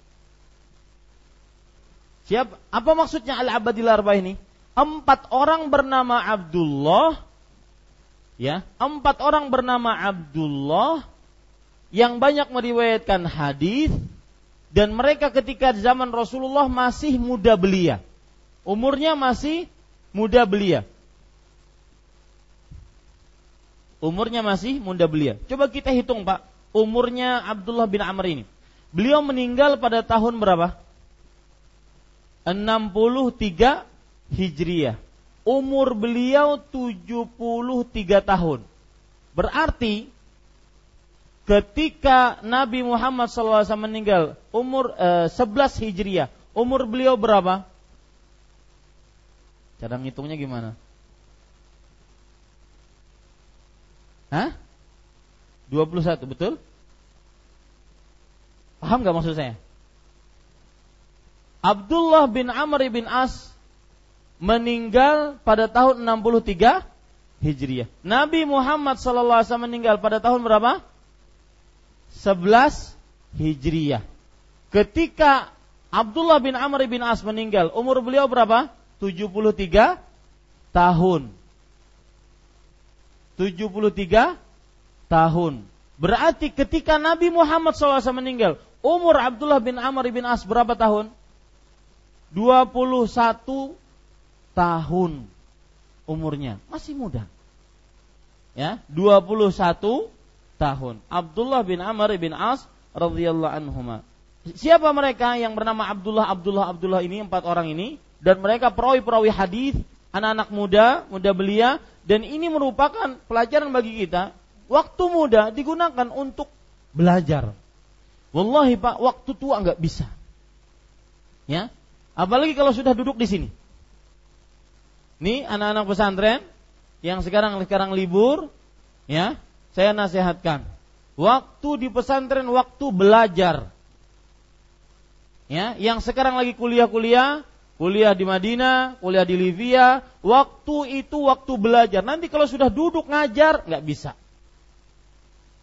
Siap? Apa maksudnya al-abadil arba'ah ini? Empat orang bernama Abdullah, ya, empat orang bernama Abdullah yang banyak meriwayatkan hadis dan mereka ketika zaman Rasulullah masih muda belia. Umurnya masih muda belia. Umurnya masih muda belia. Coba kita hitung, Pak umurnya Abdullah bin Amr ini. Beliau meninggal pada tahun berapa? 63 Hijriah. Umur beliau 73 tahun. Berarti ketika Nabi Muhammad SAW meninggal umur eh, 11 Hijriah, umur beliau berapa? Cara ngitungnya gimana? Hah? 21, betul? Paham gak maksud saya? Abdullah bin Amr bin As meninggal pada tahun 63 Hijriah. Nabi Muhammad SAW meninggal pada tahun berapa? 11 Hijriah. Ketika Abdullah bin Amr bin As meninggal, umur beliau berapa? 73 tahun. 73 tahun. Berarti ketika Nabi Muhammad SAW meninggal, umur Abdullah bin Amr bin As berapa tahun? 21 tahun umurnya. Masih muda. Ya, 21 tahun. Abdullah bin Amr bin As radhiyallahu anhuma. Siapa mereka yang bernama Abdullah Abdullah Abdullah ini empat orang ini dan mereka perawi-perawi hadis, anak-anak muda, muda belia dan ini merupakan pelajaran bagi kita Waktu muda digunakan untuk belajar. Wallahi Pak, waktu tua nggak bisa. Ya, apalagi kalau sudah duduk di sini. Nih anak-anak pesantren yang sekarang sekarang libur, ya, saya nasihatkan. Waktu di pesantren waktu belajar. Ya, yang sekarang lagi kuliah-kuliah, kuliah di Madinah, kuliah di Libya, waktu itu waktu belajar. Nanti kalau sudah duduk ngajar nggak bisa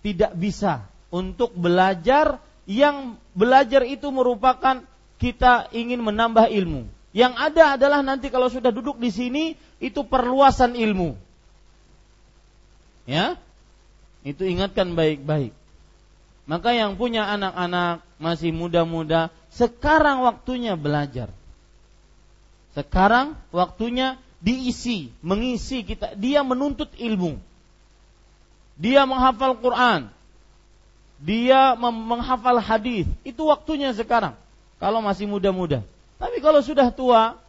tidak bisa untuk belajar yang belajar itu merupakan kita ingin menambah ilmu. Yang ada adalah nanti kalau sudah duduk di sini itu perluasan ilmu. Ya. Itu ingatkan baik-baik. Maka yang punya anak-anak masih muda-muda, sekarang waktunya belajar. Sekarang waktunya diisi, mengisi kita, dia menuntut ilmu dia menghafal Quran, dia menghafal hadis, itu waktunya sekarang. Kalau masih muda-muda. Tapi kalau sudah tua,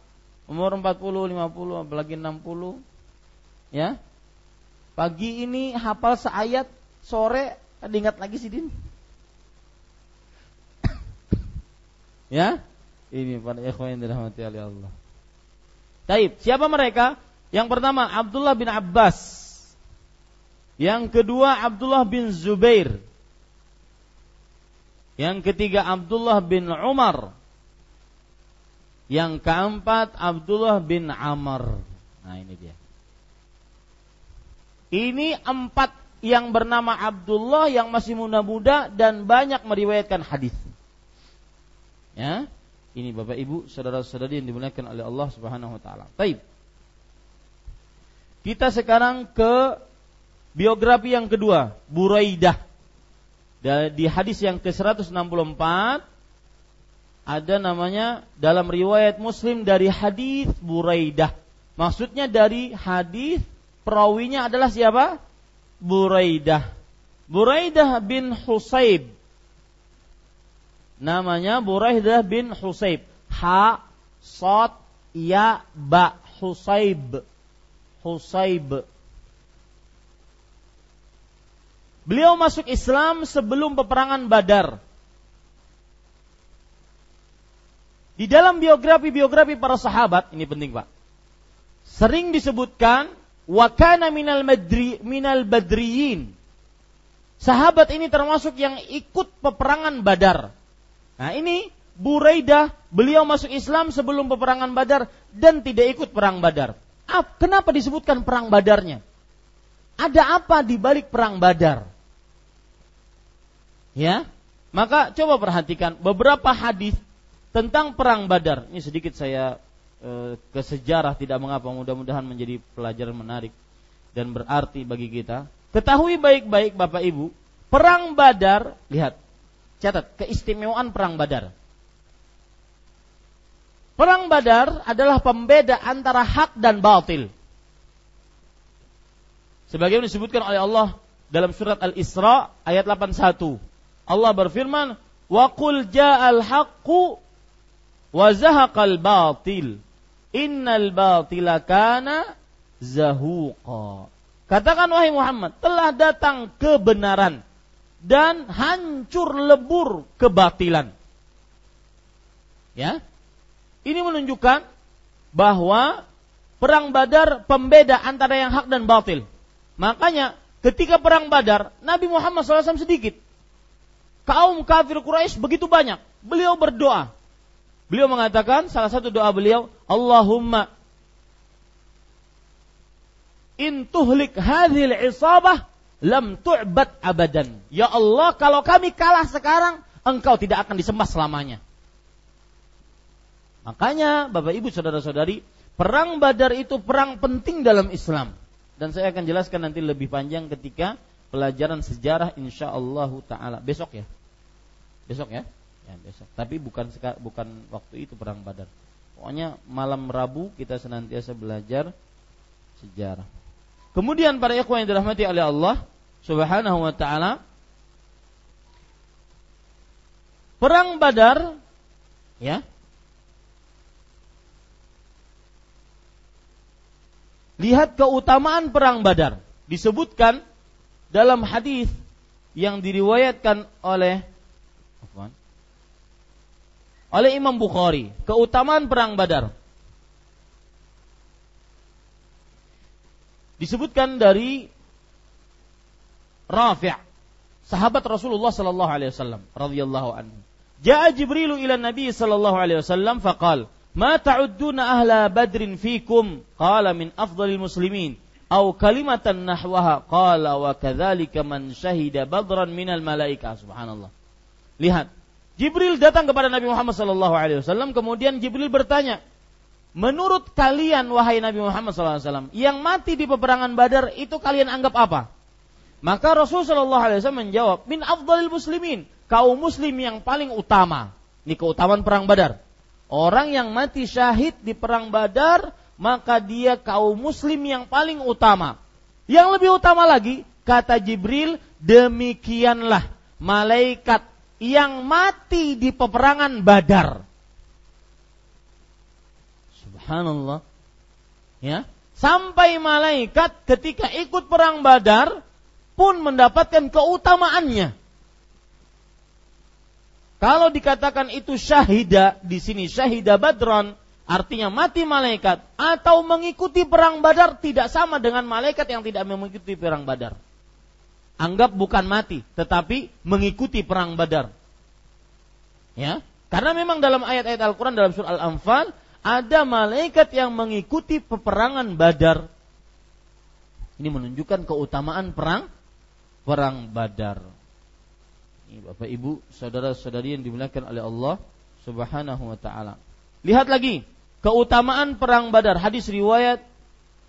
umur 40, 50, apalagi 60, ya. Pagi ini hafal seayat, sore ingat lagi sih Din. *coughs* ya. Ini para ikhwan yang dirahmati oleh Allah. Taib, siapa mereka? Yang pertama Abdullah bin Abbas yang kedua Abdullah bin Zubair. Yang ketiga Abdullah bin Umar. Yang keempat Abdullah bin Amr. Nah ini dia. Ini empat yang bernama Abdullah yang masih muda-muda dan banyak meriwayatkan hadis. Ya, ini Bapak Ibu, saudara-saudari yang dimuliakan oleh Allah Subhanahu wa taala. Baik. Kita sekarang ke Biografi yang kedua, Buraidah. Di hadis yang ke-164 ada namanya dalam riwayat Muslim dari hadis Buraidah. Maksudnya dari hadis perawinya adalah siapa? Buraidah. Buraidah bin Husayb. Namanya Buraidah bin Husayb. Ha, Sot, Ya, Ba, Husayb. Husayb. Beliau masuk Islam sebelum peperangan Badar. Di dalam biografi-biografi para sahabat, ini penting Pak. Sering disebutkan wakana minal madri minal badriyin. Sahabat ini termasuk yang ikut peperangan Badar. Nah, ini Buraidah, beliau masuk Islam sebelum peperangan Badar dan tidak ikut perang Badar. Kenapa disebutkan perang Badarnya? Ada apa di balik perang Badar? Ya, maka coba perhatikan beberapa hadis tentang perang Badar. Ini sedikit saya e, ke sejarah tidak mengapa mudah-mudahan menjadi pelajaran menarik dan berarti bagi kita. Ketahui baik-baik Bapak Ibu, perang Badar, lihat, catat keistimewaan perang Badar. Perang Badar adalah pembeda antara hak dan batil. Sebagaimana disebutkan oleh Allah dalam surat Al-Isra ayat 81. Allah berfirman, "Wa qul ja'al haqqu wa zahaqal batil innal batila kana zahuqa katakan wahai Muhammad telah datang kebenaran dan hancur lebur kebatilan. Ya. Ini menunjukkan bahwa perang Badar pembeda antara yang hak dan batil. Makanya ketika perang Badar Nabi Muhammad SAW sedikit. Kaum kafir Quraisy begitu banyak. Beliau berdoa. Beliau mengatakan salah satu doa beliau, Allahumma in tuhlik hadhil isabah lam tu'bad abadan. Ya Allah, kalau kami kalah sekarang, engkau tidak akan disembah selamanya. Makanya Bapak Ibu saudara-saudari, perang Badar itu perang penting dalam Islam. Dan saya akan jelaskan nanti lebih panjang ketika pelajaran sejarah insya Allah taala besok ya. Besok ya ya besok. Tapi bukan bukan waktu itu perang Badar. Pokoknya malam Rabu kita senantiasa belajar sejarah. Kemudian para ikhwan yang dirahmati oleh Allah Subhanahu wa taala Perang Badar ya Lihat keutamaan perang Badar disebutkan dalam hadis yang diriwayatkan oleh oleh Imam Bukhari keutamaan perang Badar. Disebutkan dari Rafi' sahabat Rasulullah sallallahu alaihi wasallam radhiyallahu anhu. Ja'a Jibril ila Nabi sallallahu alaihi wasallam faqal, "Ma ta'udduna ahla Badrin fikum?" Qala min afdalil muslimin. Au kalimatan nahwaha qala wa kadzalika man syahida badran minal malaika subhanallah. Lihat, Jibril datang kepada Nabi Muhammad sallallahu alaihi wasallam kemudian Jibril bertanya, "Menurut kalian wahai Nabi Muhammad wasallam, yang mati di peperangan Badar itu kalian anggap apa?" Maka Rasul sallallahu alaihi wasallam menjawab, "Min afdalil muslimin." Kaum muslim yang paling utama. Ini keutamaan perang Badar. Orang yang mati syahid di perang Badar, maka dia kaum muslim yang paling utama. Yang lebih utama lagi, kata Jibril, demikianlah malaikat yang mati di peperangan Badar. Subhanallah. Ya, sampai malaikat ketika ikut perang Badar pun mendapatkan keutamaannya. Kalau dikatakan itu syahida di sini syahida Badran artinya mati malaikat atau mengikuti perang Badar tidak sama dengan malaikat yang tidak mengikuti perang Badar anggap bukan mati, tetapi mengikuti perang Badar. Ya, karena memang dalam ayat-ayat Al-Quran dalam surah Al-Anfal ada malaikat yang mengikuti peperangan Badar. Ini menunjukkan keutamaan perang perang Badar. Ini Bapak Ibu, saudara-saudari yang dimuliakan oleh Allah Subhanahu wa taala. Lihat lagi keutamaan perang Badar, hadis riwayat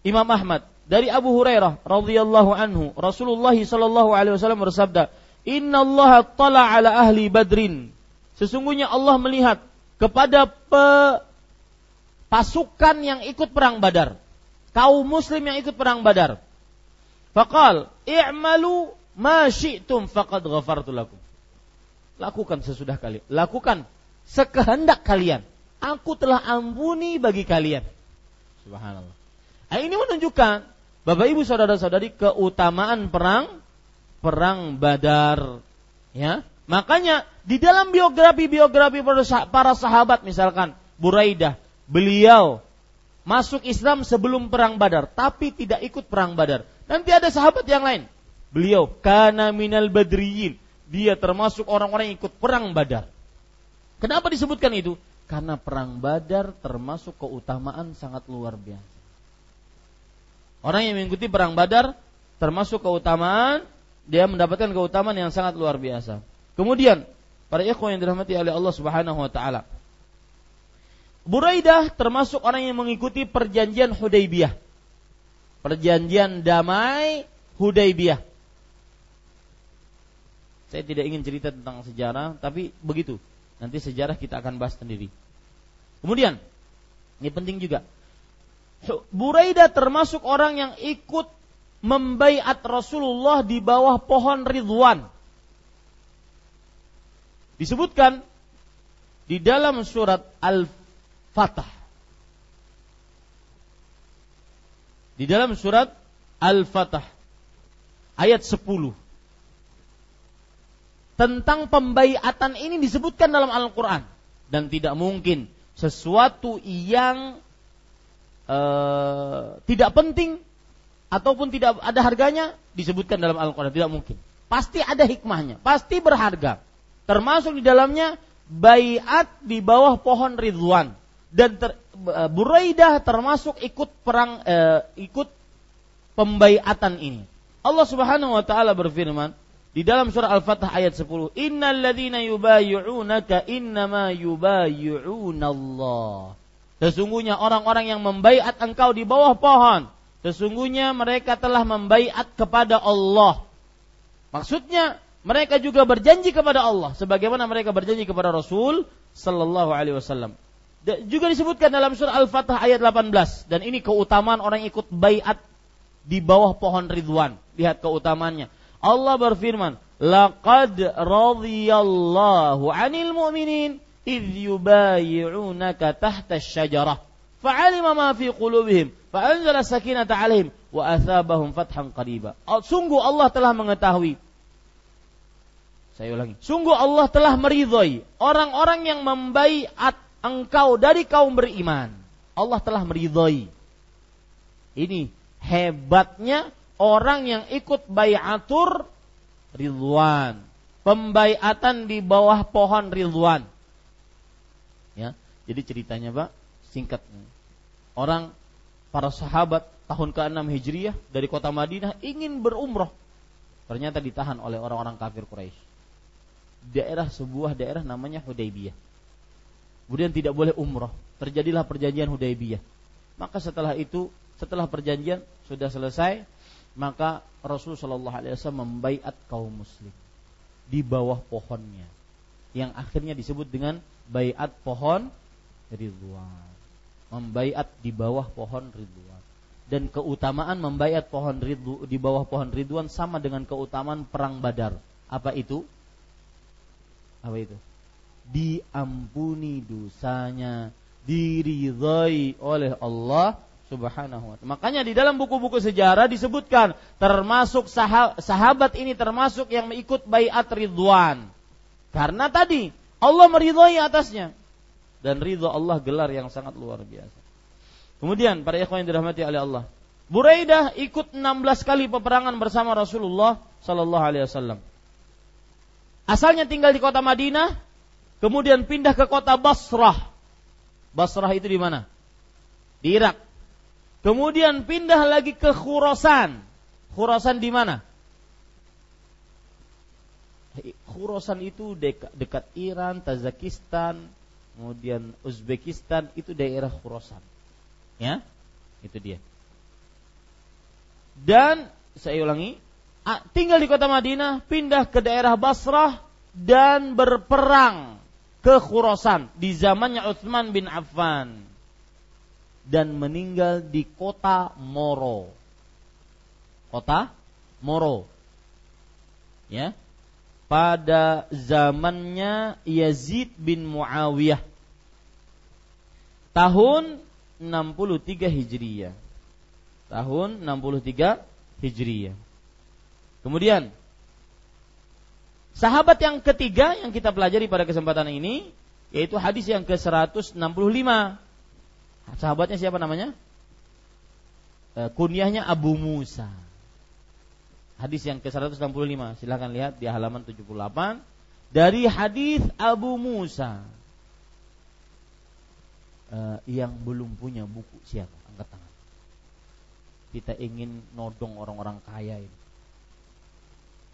Imam Ahmad dari Abu Hurairah radhiyallahu anhu Rasulullah sallallahu alaihi wasallam bersabda Inna Allah tala ala ahli badrin Sesungguhnya Allah melihat kepada pe, pasukan yang ikut perang Badar. Kaum muslim yang ikut perang Badar. Faqal, "I'malu ma syi'tum faqad ghafartu lakum." Lakukan sesudah kalian. Lakukan sekehendak kalian. Aku telah ampuni bagi kalian. Subhanallah. Nah, ini menunjukkan Bapak Ibu saudara-saudari keutamaan perang perang Badar. Ya. Makanya di dalam biografi-biografi para sahabat misalkan Buraidah, beliau masuk Islam sebelum perang Badar tapi tidak ikut perang Badar. Nanti ada sahabat yang lain. Beliau kana minal badriyin. Dia termasuk orang-orang yang ikut perang Badar. Kenapa disebutkan itu? Karena perang Badar termasuk keutamaan sangat luar biasa. Orang yang mengikuti perang Badar termasuk keutamaan dia mendapatkan keutamaan yang sangat luar biasa. Kemudian para ikhwan yang dirahmati oleh Allah Subhanahu wa taala. Buraidah termasuk orang yang mengikuti perjanjian Hudaybiyah. Perjanjian damai Hudaybiyah. Saya tidak ingin cerita tentang sejarah, tapi begitu. Nanti sejarah kita akan bahas sendiri. Kemudian, ini penting juga. Buraidah termasuk orang yang ikut membaiat Rasulullah di bawah pohon Ridwan disebutkan di dalam surat Al-Fatah. Di dalam surat Al-Fatah ayat 10. Tentang pembaiatan ini disebutkan dalam Al-Qur'an dan tidak mungkin sesuatu yang uh, tidak penting ataupun tidak ada harganya disebutkan dalam Al-Qur'an, tidak mungkin. Pasti ada hikmahnya, pasti berharga. Termasuk di dalamnya bayat di bawah pohon Ridwan dan ter, uh, Buraidah termasuk ikut perang uh, ikut pembaiatan ini. Allah Subhanahu wa taala berfirman di dalam surah Al-Fatah ayat 10, "Innal ladzina yubayyi'unaka innama Allah. Sesungguhnya orang-orang yang membaiat engkau di bawah pohon, sesungguhnya mereka telah membaiat kepada Allah. Maksudnya mereka juga berjanji kepada Allah sebagaimana mereka berjanji kepada Rasul sallallahu alaihi wasallam. Juga disebutkan dalam surah Al-Fatah ayat 18 dan ini keutamaan orang ikut baiat di bawah pohon Ridwan. Lihat keutamaannya. Allah berfirman, "Laqad radhiyallahu 'anil mu'minin idh yubayyi'unaka tahta asy-syajarah." Fa'alima ma fi qulubihim fa'anzala sakinata 'alaihim wa athabahum fathan qariba. Sungguh Allah telah mengetahui saya ulangi. Sungguh Allah telah meridhoi orang-orang yang membaiat engkau dari kaum beriman. Allah telah meridhoi. Ini hebatnya orang yang ikut bayatur ridwan. Pembaiatan di bawah pohon ridwan. Ya, jadi ceritanya Pak, singkat. Orang para sahabat tahun ke-6 Hijriah dari kota Madinah ingin berumroh. Ternyata ditahan oleh orang-orang kafir Quraisy daerah sebuah daerah namanya Hudaybiyah. Kemudian tidak boleh umroh. Terjadilah perjanjian Hudaybiyah. Maka setelah itu, setelah perjanjian sudah selesai, maka Rasul Shallallahu Alaihi Wasallam membaiat kaum muslim di bawah pohonnya, yang akhirnya disebut dengan baiat pohon Ridwan. Membaiat di bawah pohon Ridwan. Dan keutamaan membaiat pohon ridwan di bawah pohon Ridwan sama dengan keutamaan perang Badar. Apa itu? apa itu? Diampuni dosanya, diridhai oleh Allah Subhanahu wa taala. Makanya di dalam buku-buku sejarah disebutkan termasuk sahabat ini termasuk yang mengikut baiat ridwan. Karena tadi Allah meridhai atasnya dan ridho Allah gelar yang sangat luar biasa. Kemudian para ikhwan yang dirahmati oleh Allah, Buraidah ikut 16 kali peperangan bersama Rasulullah sallallahu alaihi wasallam. Asalnya tinggal di kota Madinah, kemudian pindah ke kota Basrah. Basrah itu di mana? Di Irak. Kemudian pindah lagi ke Khurasan. Khurasan di mana? Khurasan itu dekat, dekat Iran, Tajikistan, kemudian Uzbekistan itu daerah Khurasan. Ya, itu dia. Dan saya ulangi, tinggal di kota Madinah, pindah ke daerah Basrah dan berperang ke Khurasan di zamannya Utsman bin Affan dan meninggal di kota Moro. Kota Moro. Ya. Pada zamannya Yazid bin Muawiyah. Tahun 63 Hijriyah. Tahun 63 Hijriyah. Kemudian Sahabat yang ketiga yang kita pelajari pada kesempatan ini yaitu hadis yang ke-165. Sahabatnya siapa namanya? E, kunyahnya Abu Musa. Hadis yang ke-165. Silahkan lihat di halaman 78 dari hadis Abu Musa. E, yang belum punya buku siapa? Angkat tangan. Kita ingin nodong orang-orang kaya ini.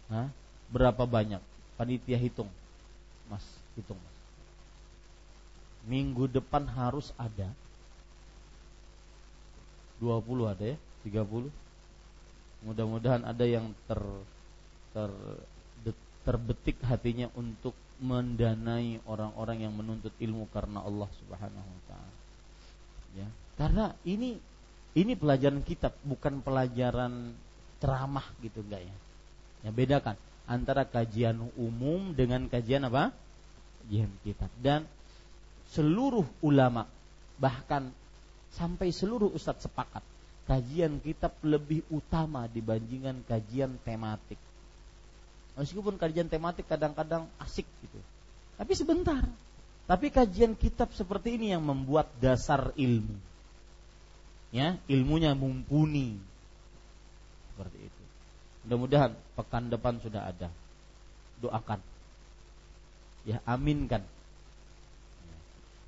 Hah? Berapa banyak? panitia hitung. Mas hitung mas. Minggu depan harus ada. 20 ada ya? 30 mudah-mudahan ada yang ter, ter terbetik hatinya untuk mendanai orang-orang yang menuntut ilmu karena Allah Subhanahu wa taala. Ya, karena ini ini pelajaran kitab bukan pelajaran ceramah gitu enggak ya. Ya bedakan antara kajian umum dengan kajian apa? Kajian kitab dan seluruh ulama bahkan sampai seluruh ustadz sepakat kajian kitab lebih utama dibandingkan kajian tematik. Meskipun kajian tematik kadang-kadang asik gitu. Tapi sebentar. Tapi kajian kitab seperti ini yang membuat dasar ilmu. Ya, ilmunya mumpuni. Seperti itu. Mudah-mudahan pekan depan sudah ada. Doakan. Ya, aminkan.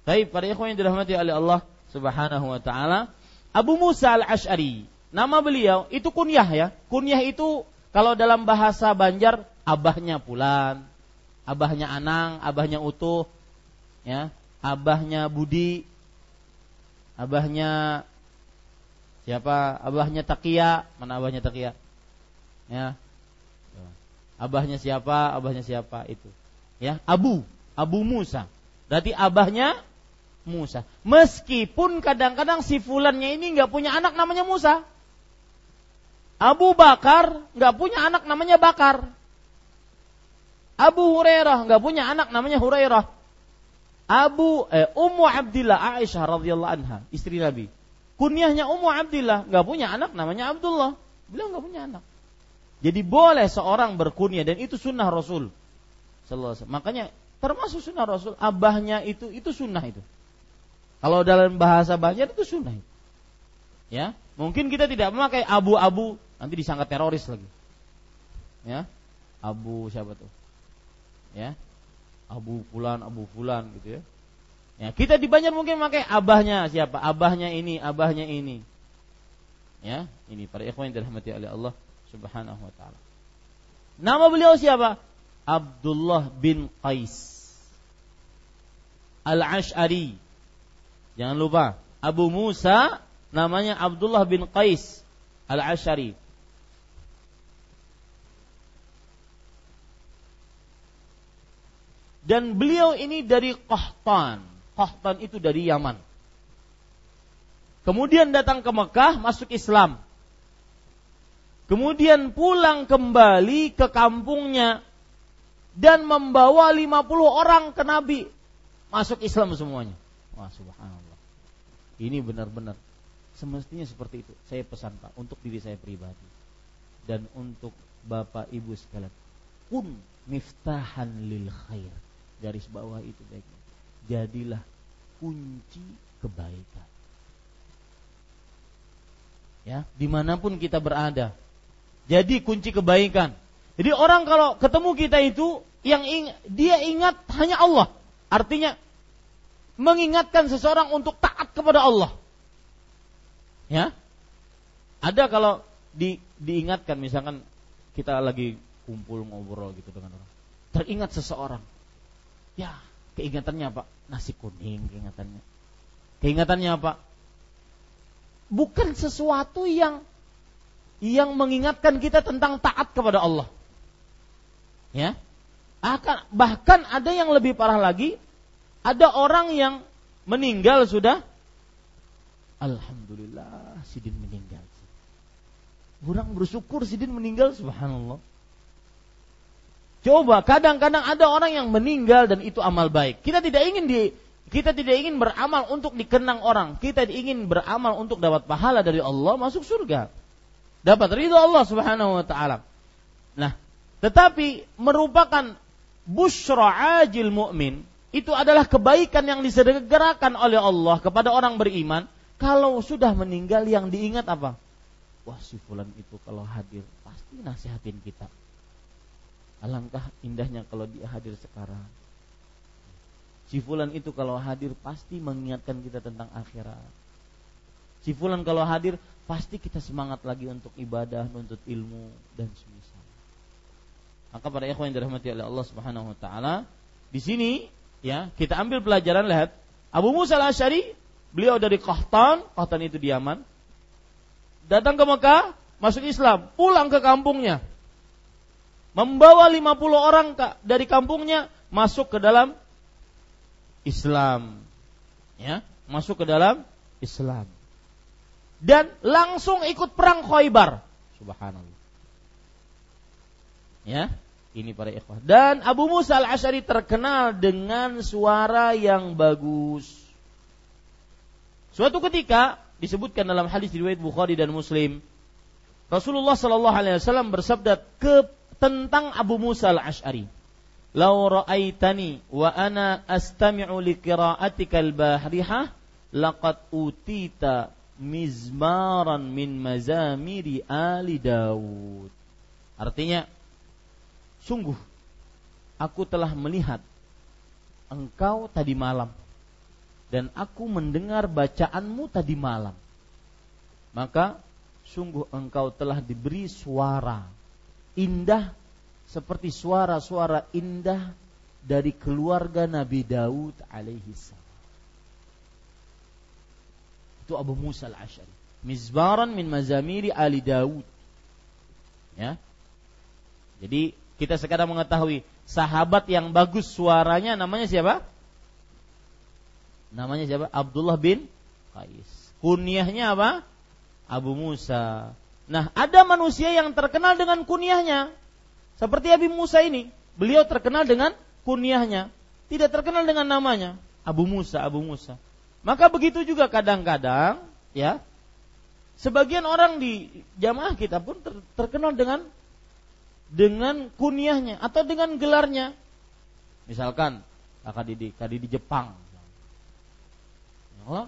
Baik, para ikhwan yang dirahmati oleh Allah Subhanahu wa taala, Abu Musa Al-Asy'ari. Nama beliau itu kunyah ya. Kunyah itu kalau dalam bahasa Banjar abahnya Pulan, abahnya Anang, abahnya Utuh, ya, abahnya Budi, abahnya siapa? Abahnya Takia, mana abahnya Takia? ya abahnya siapa abahnya siapa itu. Ya Abu Abu Musa. Berarti abahnya Musa. Meskipun kadang-kadang si fulannya ini nggak punya anak namanya Musa. Abu Bakar nggak punya anak namanya Bakar. Abu Hurairah nggak punya anak namanya Hurairah. Abu eh, Ummu Abdillah Aisyah radhiyallahu anha istri Nabi. Kunyahnya Ummu Abdillah nggak punya anak namanya Abdullah. Beliau nggak punya anak jadi boleh seorang berkunyah dan itu sunnah Rasul. Makanya termasuk sunnah Rasul, abahnya itu itu sunnah itu. Kalau dalam bahasa Banjar itu sunnah itu. Ya, mungkin kita tidak memakai abu-abu nanti disangka teroris lagi. Ya, abu siapa tuh? Ya, abu fulan, abu fulan gitu ya. Ya, kita di Banjar mungkin memakai abahnya siapa? Abahnya ini, abahnya ini. Ya, ini para ikhwan yang dirahmati oleh Allah Subhanahu wa taala. Nama beliau siapa? Abdullah bin Qais Al-Ash'ari. Jangan lupa, Abu Musa namanya Abdullah bin Qais Al-Ash'ari. Dan beliau ini dari Qahtan. Qahtan itu dari Yaman. Kemudian datang ke Mekah, masuk Islam. Kemudian pulang kembali ke kampungnya dan membawa 50 orang ke Nabi masuk Islam semuanya. Wah, subhanallah. Ini benar-benar semestinya seperti itu. Saya pesan Pak untuk diri saya pribadi dan untuk Bapak Ibu sekalian. Kun miftahan lil khair. Garis bawah itu baiknya. Jadilah kunci kebaikan. Ya, di mana pun kita berada, jadi kunci kebaikan. Jadi orang kalau ketemu kita itu yang ing, dia ingat hanya Allah. Artinya mengingatkan seseorang untuk taat kepada Allah. Ya. Ada kalau di, diingatkan misalkan kita lagi kumpul ngobrol gitu dengan orang. Teringat seseorang. Ya, keingatannya apa? Nasi kuning keingatannya. Keingatannya apa? Bukan sesuatu yang yang mengingatkan kita tentang taat kepada Allah. Ya. Akan bahkan ada yang lebih parah lagi, Ada orang yang meninggal sudah Alhamdulillah Sidin meninggal. Orang bersyukur Sidin meninggal subhanallah. Coba kadang-kadang ada orang yang meninggal dan itu amal baik. Kita tidak ingin di kita tidak ingin beramal untuk dikenang orang. Kita ingin beramal untuk dapat pahala dari Allah masuk surga. Dapat ridho Allah Subhanahu wa taala. Nah, tetapi merupakan busyra ajil mu'min itu adalah kebaikan yang disegerakan oleh Allah kepada orang beriman kalau sudah meninggal yang diingat apa? Wah si fulan itu kalau hadir pasti nasihatin kita. Alangkah indahnya kalau dia hadir sekarang. Si fulan itu kalau hadir pasti mengingatkan kita tentang akhirat. Si fulan kalau hadir pasti kita semangat lagi untuk ibadah, nuntut ilmu dan semisal. Maka para ikhwan yang dirahmati oleh Allah Subhanahu wa taala, di sini ya, kita ambil pelajaran lihat Abu Musa al-Asy'ari, beliau dari Qahtan, Qahtan itu di Yaman. Datang ke Mekah, masuk Islam, pulang ke kampungnya. Membawa 50 orang dari kampungnya masuk ke dalam Islam. Ya, masuk ke dalam Islam. Dan langsung ikut perang Khaybar. Subhanallah. Ya, ini para ikhwah. Dan Abu Musa al-Ashari terkenal dengan suara yang bagus. Suatu ketika disebutkan dalam hadis riwayat Bukhari dan Muslim, Rasulullah Shallallahu Alaihi Wasallam bersabda ke tentang Abu Musa al-Ash'ari. Lau ra'aitani wa ana astami'u li qira'atika al-bahrihah laqad utita mizmaran min mazamiri ali Daud. Artinya sungguh aku telah melihat engkau tadi malam dan aku mendengar bacaanmu tadi malam. Maka sungguh engkau telah diberi suara indah seperti suara-suara indah dari keluarga Nabi Daud alaihi salam. Itu Abu Musa al-Ash'ari. Mizbaran min mazamiri Ali Daud. Ya. Jadi kita sekarang mengetahui sahabat yang bagus suaranya namanya siapa? Namanya siapa? Abdullah bin Qais. Kunyahnya apa? Abu Musa. Nah, ada manusia yang terkenal dengan kunyahnya. Seperti Abi Musa ini. Beliau terkenal dengan kunyahnya. Tidak terkenal dengan namanya. Abu Musa, Abu Musa. Maka begitu juga kadang-kadang, ya, sebagian orang di jamaah kita pun ter terkenal dengan dengan kunyahnya atau dengan gelarnya. Misalkan Kak Didi, Kak Didi Jepang. Oh,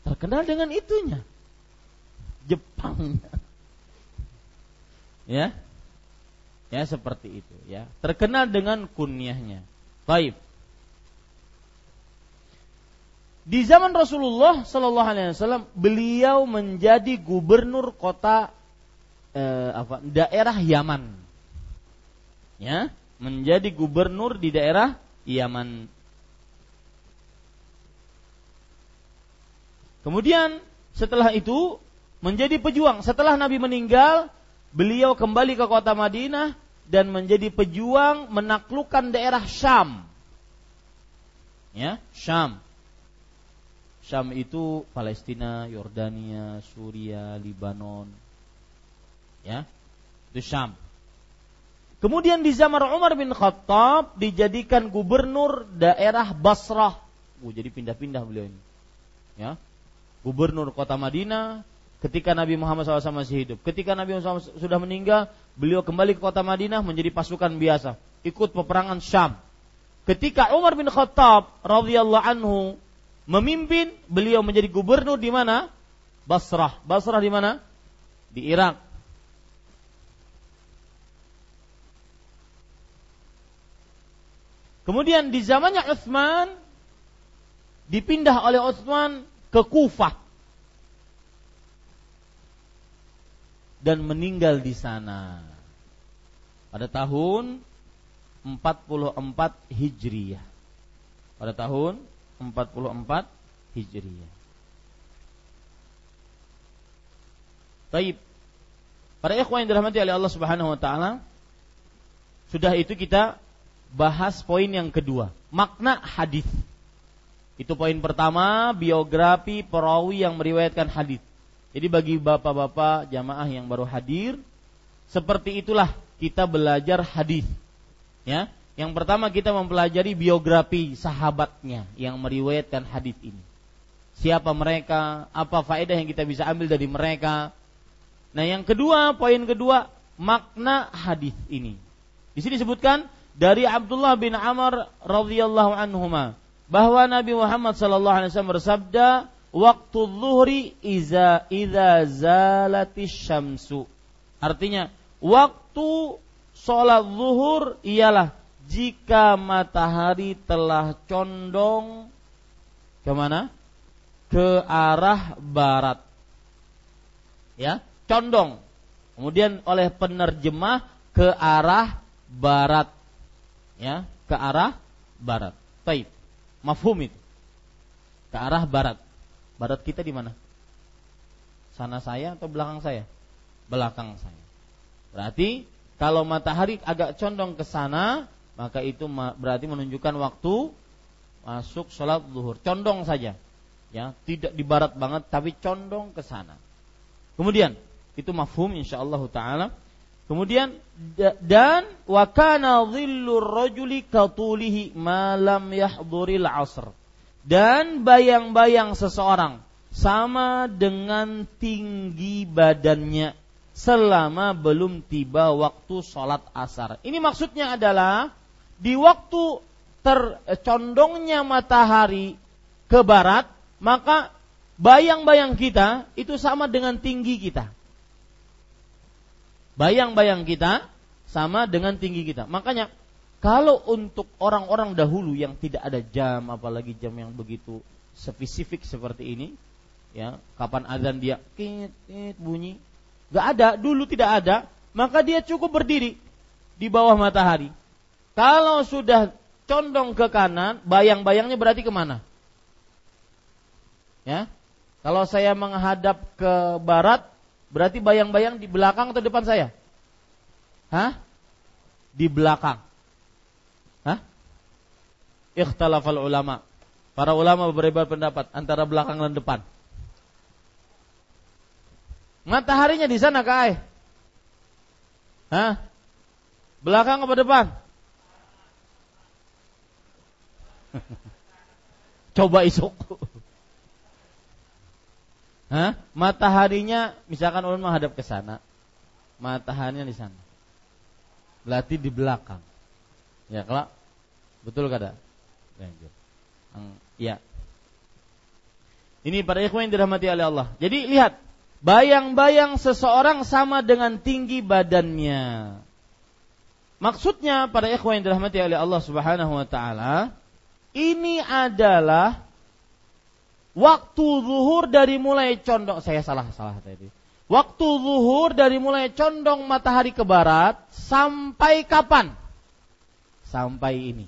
terkenal dengan itunya. Jepang. *laughs* ya. Ya seperti itu ya. Terkenal dengan kunyahnya. Baik. Di zaman Rasulullah Shallallahu Alaihi Wasallam, beliau menjadi gubernur kota eh, apa, daerah Yaman. Ya, menjadi gubernur di daerah Yaman. Kemudian setelah itu menjadi pejuang. Setelah Nabi meninggal, beliau kembali ke kota Madinah dan menjadi pejuang menaklukkan daerah Syam. Ya, Syam. Syam itu Palestina, Yordania, Suria, Libanon. Ya. Itu Syam. Kemudian di zaman Umar bin Khattab dijadikan gubernur daerah Basrah. Oh, jadi pindah-pindah beliau ini. Ya gubernur kota Madinah ketika Nabi Muhammad SAW masih hidup. Ketika Nabi Muhammad SAW sudah meninggal, beliau kembali ke kota Madinah menjadi pasukan biasa, ikut peperangan Syam. Ketika Umar bin Khattab radhiyallahu anhu memimpin, beliau menjadi gubernur di mana? Basrah. Basrah di mana? Di Irak. Kemudian di zamannya Utsman dipindah oleh Utsman ke Kufah dan meninggal di sana pada tahun 44 Hijriyah. Pada tahun 44 Hijriyah. Taib. Para ikhwan yang dirahmati oleh Allah Subhanahu wa taala, sudah itu kita bahas poin yang kedua, makna hadis. Itu poin pertama, biografi perawi yang meriwayatkan hadis. Jadi bagi bapak-bapak jamaah yang baru hadir, seperti itulah kita belajar hadis. Ya, yang pertama kita mempelajari biografi sahabatnya yang meriwayatkan hadis ini. Siapa mereka, apa faedah yang kita bisa ambil dari mereka. Nah, yang kedua, poin kedua, makna hadis ini. Di sini disebutkan dari Abdullah bin Amr radhiyallahu anhuma bahwa Nabi Muhammad sallallahu alaihi wasallam bersabda, "Waktu zuhri iza idza zalatis syamsu." Artinya, waktu sholat zuhur ialah jika matahari telah condong ke mana? Ke arah barat. Ya, condong. Kemudian oleh penerjemah ke arah barat. Ya, ke arah barat. Baik. Mafhum itu. Ke arah barat. Barat kita di mana? Sana saya atau belakang saya? Belakang saya. Berarti kalau matahari agak condong ke sana, maka itu berarti menunjukkan waktu masuk sholat zuhur. Condong saja, ya, tidak di barat banget, tapi condong ke sana. Kemudian itu mafhum insyaallah taala. Kemudian dan wakana dhillur rajuli katulihi malam yahduril asr. Dan bayang-bayang seseorang sama dengan tinggi badannya selama belum tiba waktu sholat asar. Ini maksudnya adalah di waktu tercondongnya matahari ke barat, maka bayang-bayang kita itu sama dengan tinggi kita. Bayang-bayang kita sama dengan tinggi kita. Makanya kalau untuk orang-orang dahulu yang tidak ada jam, apalagi jam yang begitu spesifik seperti ini, ya kapan azan dia kit, kit bunyi, nggak ada, dulu tidak ada, maka dia cukup berdiri di bawah matahari. Kalau sudah condong ke kanan, bayang-bayangnya berarti ke mana? Ya, kalau saya menghadap ke barat, berarti bayang-bayang di belakang atau depan saya? Hah? Di belakang. Hah? Ikhtalafal ulama. Para ulama berbeda pendapat antara belakang dan depan. Mataharinya di sana kai. Hah? Belakang apa depan? *laughs* Coba isuk. Hah? Mataharinya misalkan ulun menghadap ke sana. Mataharinya di sana. Berarti di belakang. Ya, kalau betul kada? Lanjut. Ya. Ini para ikhwan yang dirahmati oleh Allah. Jadi lihat, bayang-bayang seseorang sama dengan tinggi badannya. Maksudnya para ikhwan yang dirahmati oleh Allah Subhanahu wa taala, ini adalah waktu zuhur dari mulai condong saya salah salah tadi. Waktu zuhur dari mulai condong matahari ke barat sampai kapan? Sampai ini.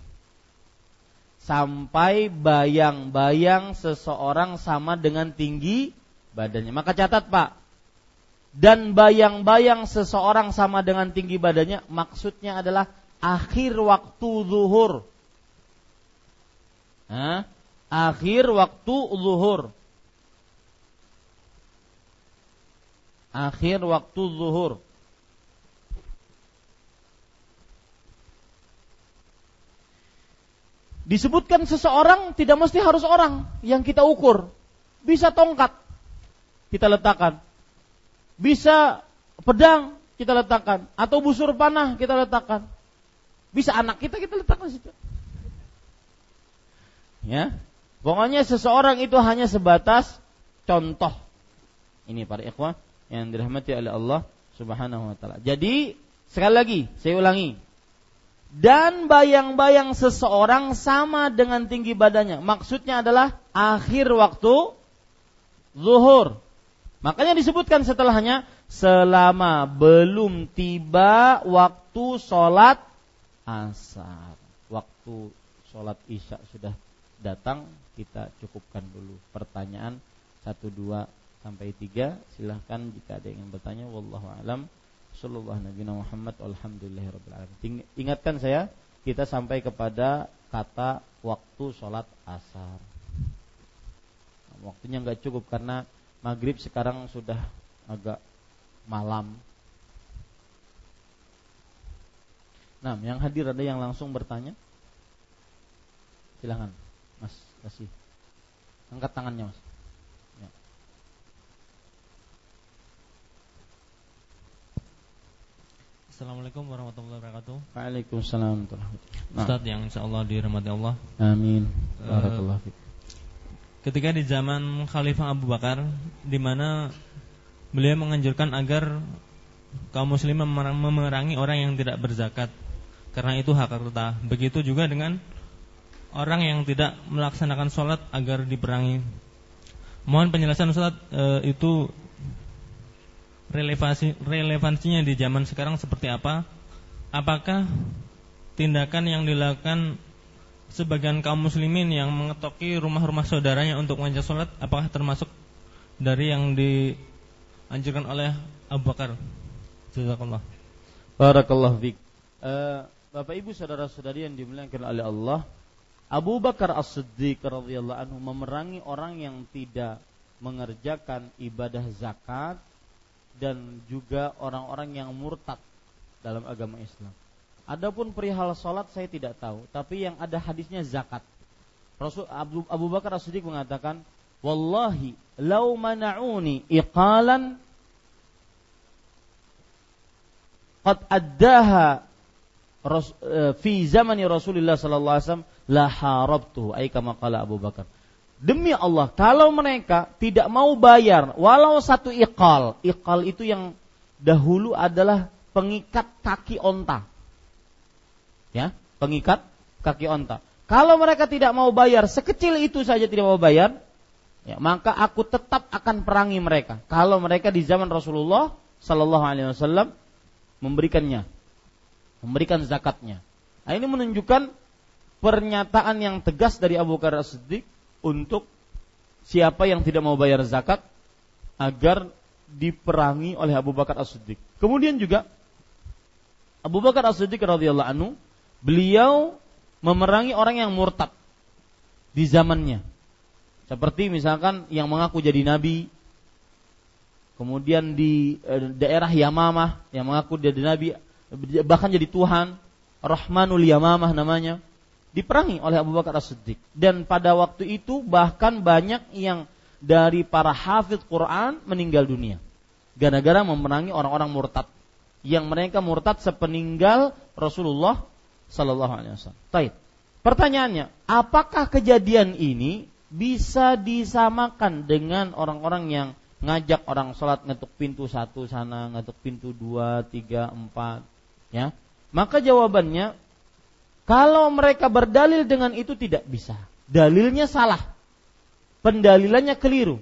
Sampai bayang-bayang seseorang sama dengan tinggi badannya. Maka catat Pak, dan bayang-bayang seseorang sama dengan tinggi badannya maksudnya adalah akhir waktu zuhur akhir waktu zuhur. Akhir waktu zuhur. Disebutkan seseorang tidak mesti harus orang yang kita ukur. Bisa tongkat kita letakkan. Bisa pedang kita letakkan atau busur panah kita letakkan. Bisa anak kita kita letakkan situ. Ya. Pokoknya seseorang itu hanya sebatas contoh. Ini para ikhwah yang dirahmati oleh Allah Subhanahu wa taala. Jadi, sekali lagi saya ulangi. Dan bayang-bayang seseorang sama dengan tinggi badannya. Maksudnya adalah akhir waktu zuhur. Makanya disebutkan setelahnya selama belum tiba waktu sholat asar. Waktu sholat isya sudah datang kita cukupkan dulu pertanyaan satu dua sampai tiga. Silahkan jika ada yang bertanya wallahu alam. Sallallahu nabi Muhammad alhamdulillahirabbil alamin. Ingatkan saya kita sampai kepada kata waktu sholat asar. Waktunya nggak cukup karena maghrib sekarang sudah agak malam. Nah, yang hadir ada yang langsung bertanya? Silahkan, Mas, kasih. Angkat tangannya, Mas. Ya. Assalamualaikum warahmatullahi wabarakatuh. Waalaikumsalam warahmatullahi wabarakatuh. Ustaz yang insya Allah dirahmati Allah. Amin. Eh, Barakallahu fiik. Ketika di zaman Khalifah Abu Bakar, di mana beliau menganjurkan agar kaum muslim memerang- memerangi orang yang tidak berzakat, karena itu hak harta. Begitu juga dengan orang yang tidak melaksanakan sholat agar diperangi. Mohon penjelasan Ustaz eh, itu relevansi relevansinya di zaman sekarang seperti apa? Apakah tindakan yang dilakukan sebagian kaum muslimin yang mengetoki rumah-rumah saudaranya untuk mengajak sholat apakah termasuk dari yang dianjurkan oleh Abu Bakar? Jazakallah. Barakallahu fiik. Eh, Bapak Ibu saudara-saudari yang dimuliakan oleh Allah, Abu Bakar As-Siddiq radhiyallahu anhu memerangi orang yang tidak mengerjakan ibadah zakat dan juga orang-orang yang murtad dalam agama Islam. Adapun perihal salat saya tidak tahu, tapi yang ada hadisnya zakat. Rasul Abu, Abu Bakar As-Siddiq mengatakan, "Wallahi lau mana'uni iqalan qad addaha ras, eh, fi zamani Rasulullah sallallahu alaihi wasallam la ay kama qala Abu Bakar. Demi Allah, kalau mereka tidak mau bayar walau satu iqal, iqal itu yang dahulu adalah pengikat kaki onta. Ya, pengikat kaki onta. Kalau mereka tidak mau bayar, sekecil itu saja tidak mau bayar, ya, maka aku tetap akan perangi mereka. Kalau mereka di zaman Rasulullah Sallallahu Alaihi Wasallam memberikannya, memberikan zakatnya. Nah, ini menunjukkan pernyataan yang tegas dari Abu Bakar As-Siddiq untuk siapa yang tidak mau bayar zakat agar diperangi oleh Abu Bakar As-Siddiq. Kemudian juga Abu Bakar As-Siddiq radhiyallahu anhu beliau memerangi orang yang murtad di zamannya. Seperti misalkan yang mengaku jadi nabi, kemudian di eh, daerah Yamamah yang mengaku jadi nabi, bahkan jadi Tuhan, Rahmanul Yamamah namanya, diperangi oleh Abu Bakar As-Siddiq. Dan pada waktu itu bahkan banyak yang dari para hafid Quran meninggal dunia. Gara-gara memerangi orang-orang murtad. Yang mereka murtad sepeninggal Rasulullah Sallallahu Alaihi Wasallam. Taib. Pertanyaannya, apakah kejadian ini bisa disamakan dengan orang-orang yang ngajak orang sholat ngetuk pintu satu sana, ngetuk pintu dua, tiga, empat, ya? Maka jawabannya, kalau mereka berdalil dengan itu tidak bisa. Dalilnya salah. Pendalilannya keliru.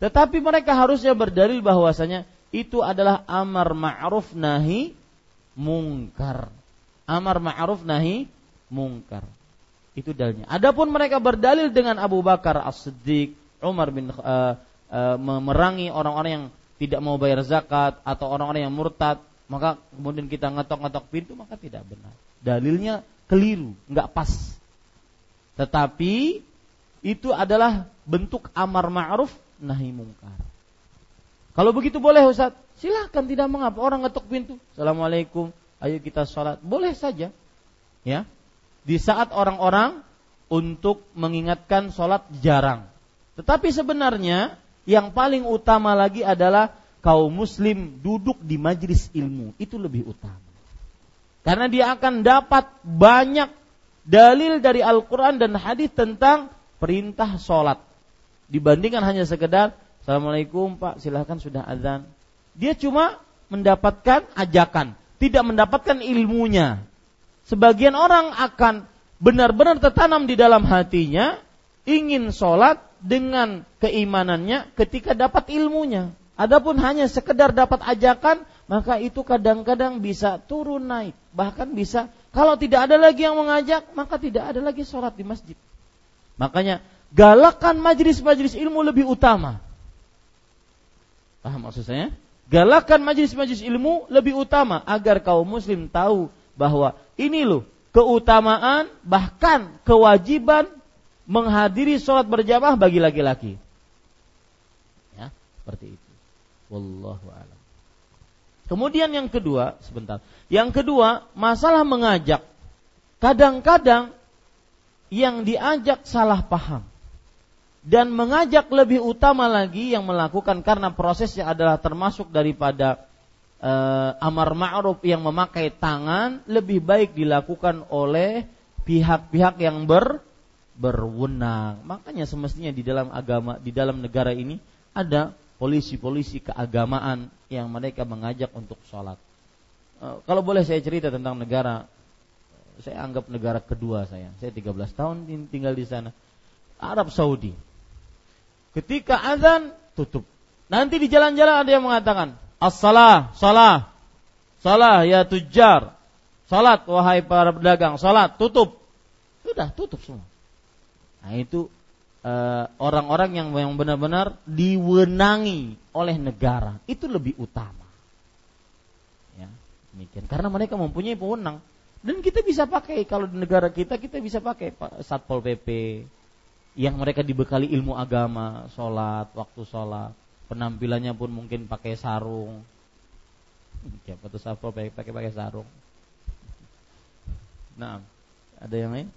Tetapi mereka harusnya berdalil bahwasanya itu adalah amar ma'ruf nahi mungkar. Amar ma'ruf nahi mungkar. Itu dalilnya. Adapun mereka berdalil dengan Abu Bakar As-Siddiq, Umar bin uh, uh, memerangi orang-orang yang tidak mau bayar zakat atau orang-orang yang murtad, maka kemudian kita ngetok-ngetok pintu maka tidak benar. Dalilnya keliru, nggak pas. Tetapi itu adalah bentuk amar ma'ruf nahi mungkar. Kalau begitu boleh Ustaz, silahkan tidak mengapa orang ngetok pintu. Assalamualaikum, ayo kita sholat. Boleh saja. Ya. Di saat orang-orang untuk mengingatkan sholat jarang. Tetapi sebenarnya yang paling utama lagi adalah kaum muslim duduk di majlis ilmu. Itu lebih utama. Karena dia akan dapat banyak dalil dari Al-Quran dan hadis tentang perintah sholat. Dibandingkan hanya sekedar Assalamualaikum Pak, silahkan sudah azan. Dia cuma mendapatkan ajakan, tidak mendapatkan ilmunya. Sebagian orang akan benar-benar tertanam di dalam hatinya ingin sholat dengan keimanannya ketika dapat ilmunya. Adapun hanya sekedar dapat ajakan, maka itu kadang-kadang bisa turun naik. Bahkan bisa, kalau tidak ada lagi yang mengajak, maka tidak ada lagi sholat di masjid. Makanya, galakan majlis-majlis ilmu lebih utama. Paham maksud saya? Galakan majlis-majlis ilmu lebih utama agar kaum muslim tahu bahwa ini loh keutamaan bahkan kewajiban menghadiri sholat berjamaah bagi laki-laki. Seperti itu. Wallahu alam. Kemudian yang kedua, sebentar. Yang kedua, masalah mengajak. Kadang-kadang yang diajak salah paham. Dan mengajak lebih utama lagi yang melakukan karena prosesnya adalah termasuk daripada uh, amar ma'ruf yang memakai tangan lebih baik dilakukan oleh pihak-pihak yang ber berwenang. Makanya semestinya di dalam agama, di dalam negara ini ada polisi-polisi keagamaan yang mereka mengajak untuk sholat. Uh, kalau boleh saya cerita tentang negara, saya anggap negara kedua saya. Saya 13 tahun tinggal di sana. Arab Saudi. Ketika azan tutup. Nanti di jalan-jalan ada yang mengatakan, "As-salah, salah. Salah ya tujar. Salat wahai para pedagang, salat tutup." Sudah tutup semua. Nah, itu Eh, orang-orang yang yang benar-benar diwenangi oleh negara itu lebih utama. Ya, demikian. Karena mereka mempunyai pewenang dan kita bisa pakai kalau di negara kita kita bisa pakai satpol pp yang mereka dibekali ilmu agama, sholat, waktu sholat, penampilannya pun mungkin pakai sarung. Ya, foto satpol pp pakai pakai sarung. Nah, ada yang lain?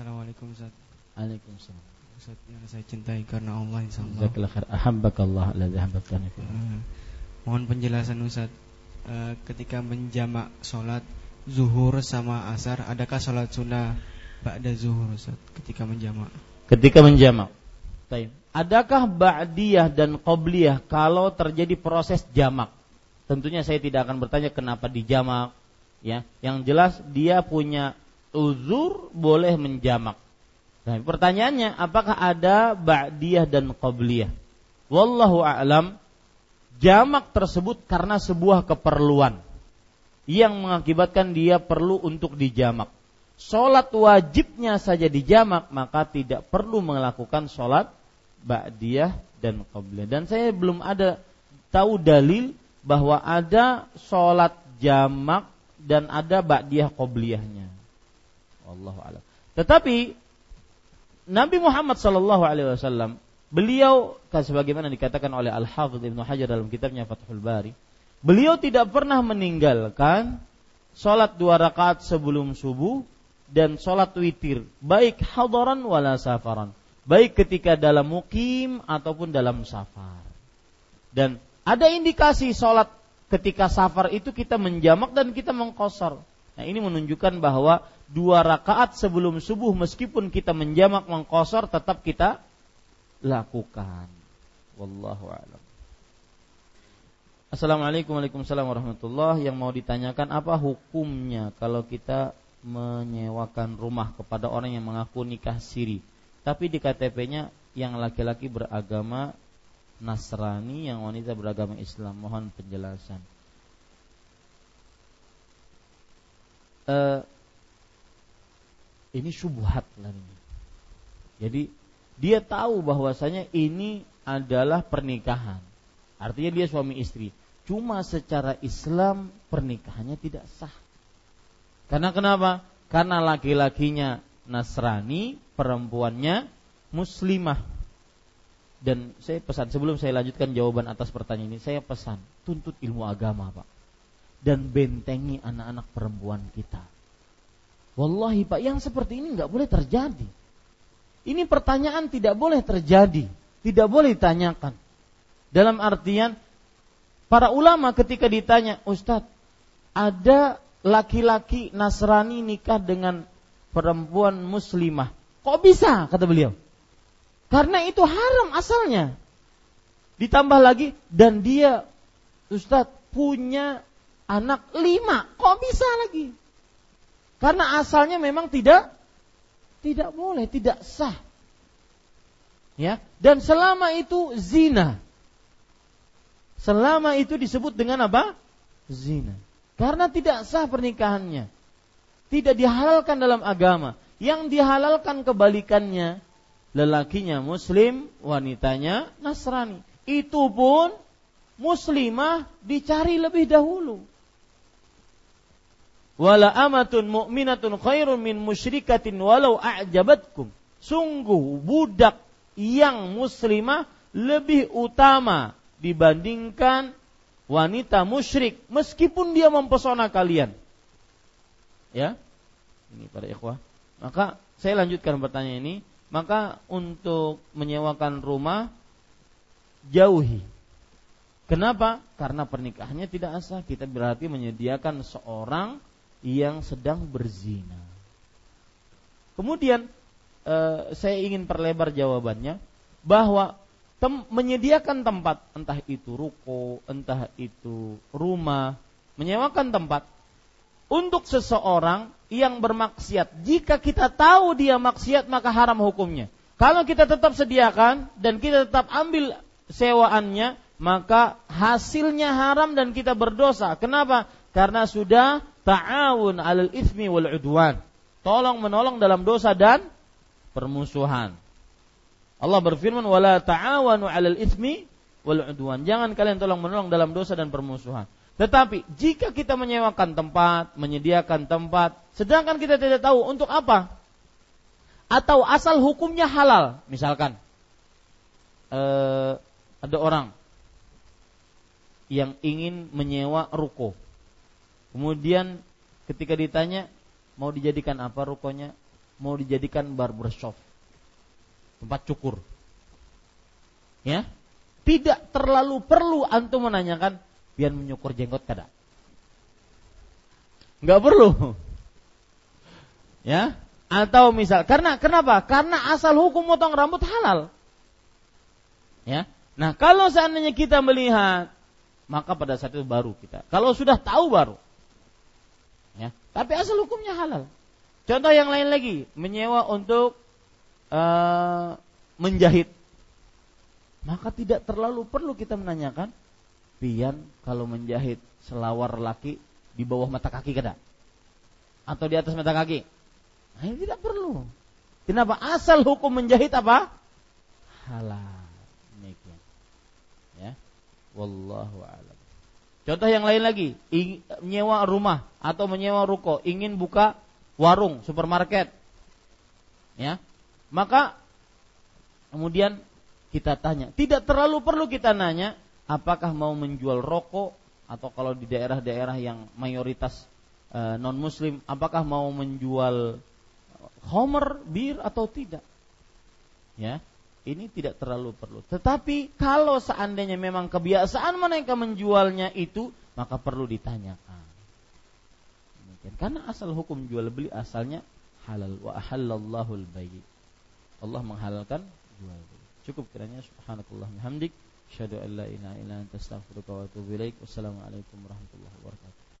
Assalamualaikum Ustaz. Waalaikumsalam. Ustaz yang saya cintai karena Allah insyaallah. Jazakallah khair. Ahabbakallah alladzi habbabtani fi. Uh, mohon penjelasan Ustaz. Uh, ketika menjamak sholat zuhur sama asar, adakah sholat sunnah ba'da zuhur Ustaz ketika menjamak? Ketika menjamak. Baik. Adakah ba'diyah dan qobliyah kalau terjadi proses jamak? Tentunya saya tidak akan bertanya kenapa dijamak, ya. Yang jelas dia punya uzur boleh menjamak. Nah, pertanyaannya apakah ada ba'diyah dan qabliyah? Wallahu a'lam. Jamak tersebut karena sebuah keperluan yang mengakibatkan dia perlu untuk dijamak. Solat wajibnya saja dijamak maka tidak perlu melakukan solat ba'diyah dan qabliyah. Dan saya belum ada tahu dalil bahwa ada solat jamak dan ada ba'diyah qabliyahnya. Allah alam. Tetapi Nabi Muhammad Shallallahu Alaihi Wasallam beliau sebagaimana dikatakan oleh Al Hafidh Ibnu Hajar dalam kitabnya Fathul Bari, beliau tidak pernah meninggalkan sholat dua rakaat sebelum subuh dan sholat witir baik hadaran wala safaran baik ketika dalam mukim ataupun dalam safar dan ada indikasi sholat ketika safar itu kita menjamak dan kita mengkosor Nah ini menunjukkan bahwa dua rakaat sebelum subuh meskipun kita menjamak mengkosor tetap kita lakukan. Wallahu a'lam. Assalamualaikum Waalaikumsalam warahmatullah Yang mau ditanyakan apa hukumnya Kalau kita menyewakan rumah kepada orang yang mengaku nikah siri Tapi di KTP-nya yang laki-laki beragama Nasrani Yang wanita beragama Islam Mohon penjelasan uh, ini syubhat lah ini. Jadi dia tahu bahwasanya ini adalah pernikahan. Artinya dia suami istri. Cuma secara Islam pernikahannya tidak sah. Karena kenapa? Karena laki-lakinya Nasrani, perempuannya Muslimah. Dan saya pesan sebelum saya lanjutkan jawaban atas pertanyaan ini, saya pesan tuntut ilmu agama, Pak dan bentengi anak-anak perempuan kita. Wallahi Pak, yang seperti ini nggak boleh terjadi. Ini pertanyaan tidak boleh terjadi, tidak boleh ditanyakan. Dalam artian para ulama ketika ditanya, Ustadz, ada laki-laki Nasrani nikah dengan perempuan muslimah. Kok bisa? kata beliau. Karena itu haram asalnya. Ditambah lagi dan dia Ustadz punya anak lima. Kok bisa lagi? Karena asalnya memang tidak tidak boleh, tidak sah. Ya, dan selama itu zina. Selama itu disebut dengan apa? Zina. Karena tidak sah pernikahannya. Tidak dihalalkan dalam agama. Yang dihalalkan kebalikannya. Lelakinya muslim, wanitanya Nasrani. Itu pun muslimah dicari lebih dahulu wala amatun mu'minatun khairun min musyrikatin walau a'jabatkum. Sungguh budak yang muslimah lebih utama dibandingkan wanita musyrik meskipun dia mempesona kalian. Ya. Ini para ikhwah. Maka saya lanjutkan pertanyaan ini, maka untuk menyewakan rumah jauhi. Kenapa? Karena pernikahannya tidak sah. Kita berarti menyediakan seorang yang sedang berzina. Kemudian eh, saya ingin perlebar jawabannya bahwa tem menyediakan tempat entah itu ruko, entah itu rumah, menyewakan tempat untuk seseorang yang bermaksiat. Jika kita tahu dia maksiat maka haram hukumnya. Kalau kita tetap sediakan dan kita tetap ambil sewaannya, maka hasilnya haram dan kita berdosa. Kenapa? Karena sudah ta'awun alal ismi wal udwan. Tolong menolong dalam dosa dan permusuhan. Allah berfirman wala ta'awanu 'alal itsmi wal 'udwan. Jangan kalian tolong menolong dalam dosa dan permusuhan. Tetapi jika kita menyewakan tempat, menyediakan tempat, sedangkan kita tidak tahu untuk apa, atau asal hukumnya halal, misalkan eh, ada orang yang ingin menyewa ruko, kemudian ketika ditanya mau dijadikan apa rukonya, mau dijadikan barbershop, tempat cukur. Ya, tidak terlalu perlu antum menanyakan biar menyukur jenggot kada. Enggak perlu. Ya, atau misal karena kenapa? Karena asal hukum potong rambut halal. Ya. Nah, kalau seandainya kita melihat maka pada saat itu baru kita. Kalau sudah tahu baru. Tapi asal hukumnya halal. Contoh yang lain lagi, menyewa untuk uh, menjahit. Maka tidak terlalu perlu kita menanyakan, pian kalau menjahit selawar laki di bawah mata kaki kada? Atau di atas mata kaki? Nah, ini tidak perlu. Kenapa? Asal hukum menjahit apa? Halal. Demikian. Ya. Wallahu a'lam. Contoh yang lain lagi, menyewa rumah atau menyewa ruko, ingin buka warung, supermarket. Ya. Maka kemudian kita tanya, tidak terlalu perlu kita nanya apakah mau menjual rokok atau kalau di daerah-daerah yang mayoritas e, non muslim apakah mau menjual homer, bir atau tidak. Ya. Ini tidak terlalu perlu. Tetapi kalau seandainya memang kebiasaan mereka menjualnya itu, maka perlu ditanyakan. Karena asal hukum jual beli asalnya halal wa halallahu al-bayy. Allah menghalalkan jual beli. Cukup kiranya subhanakallah hamdik. Asyhadu an la ilaha illa anta astaghfiruka wa atubu ilaik. Wassalamualaikum warahmatullahi wabarakatuh.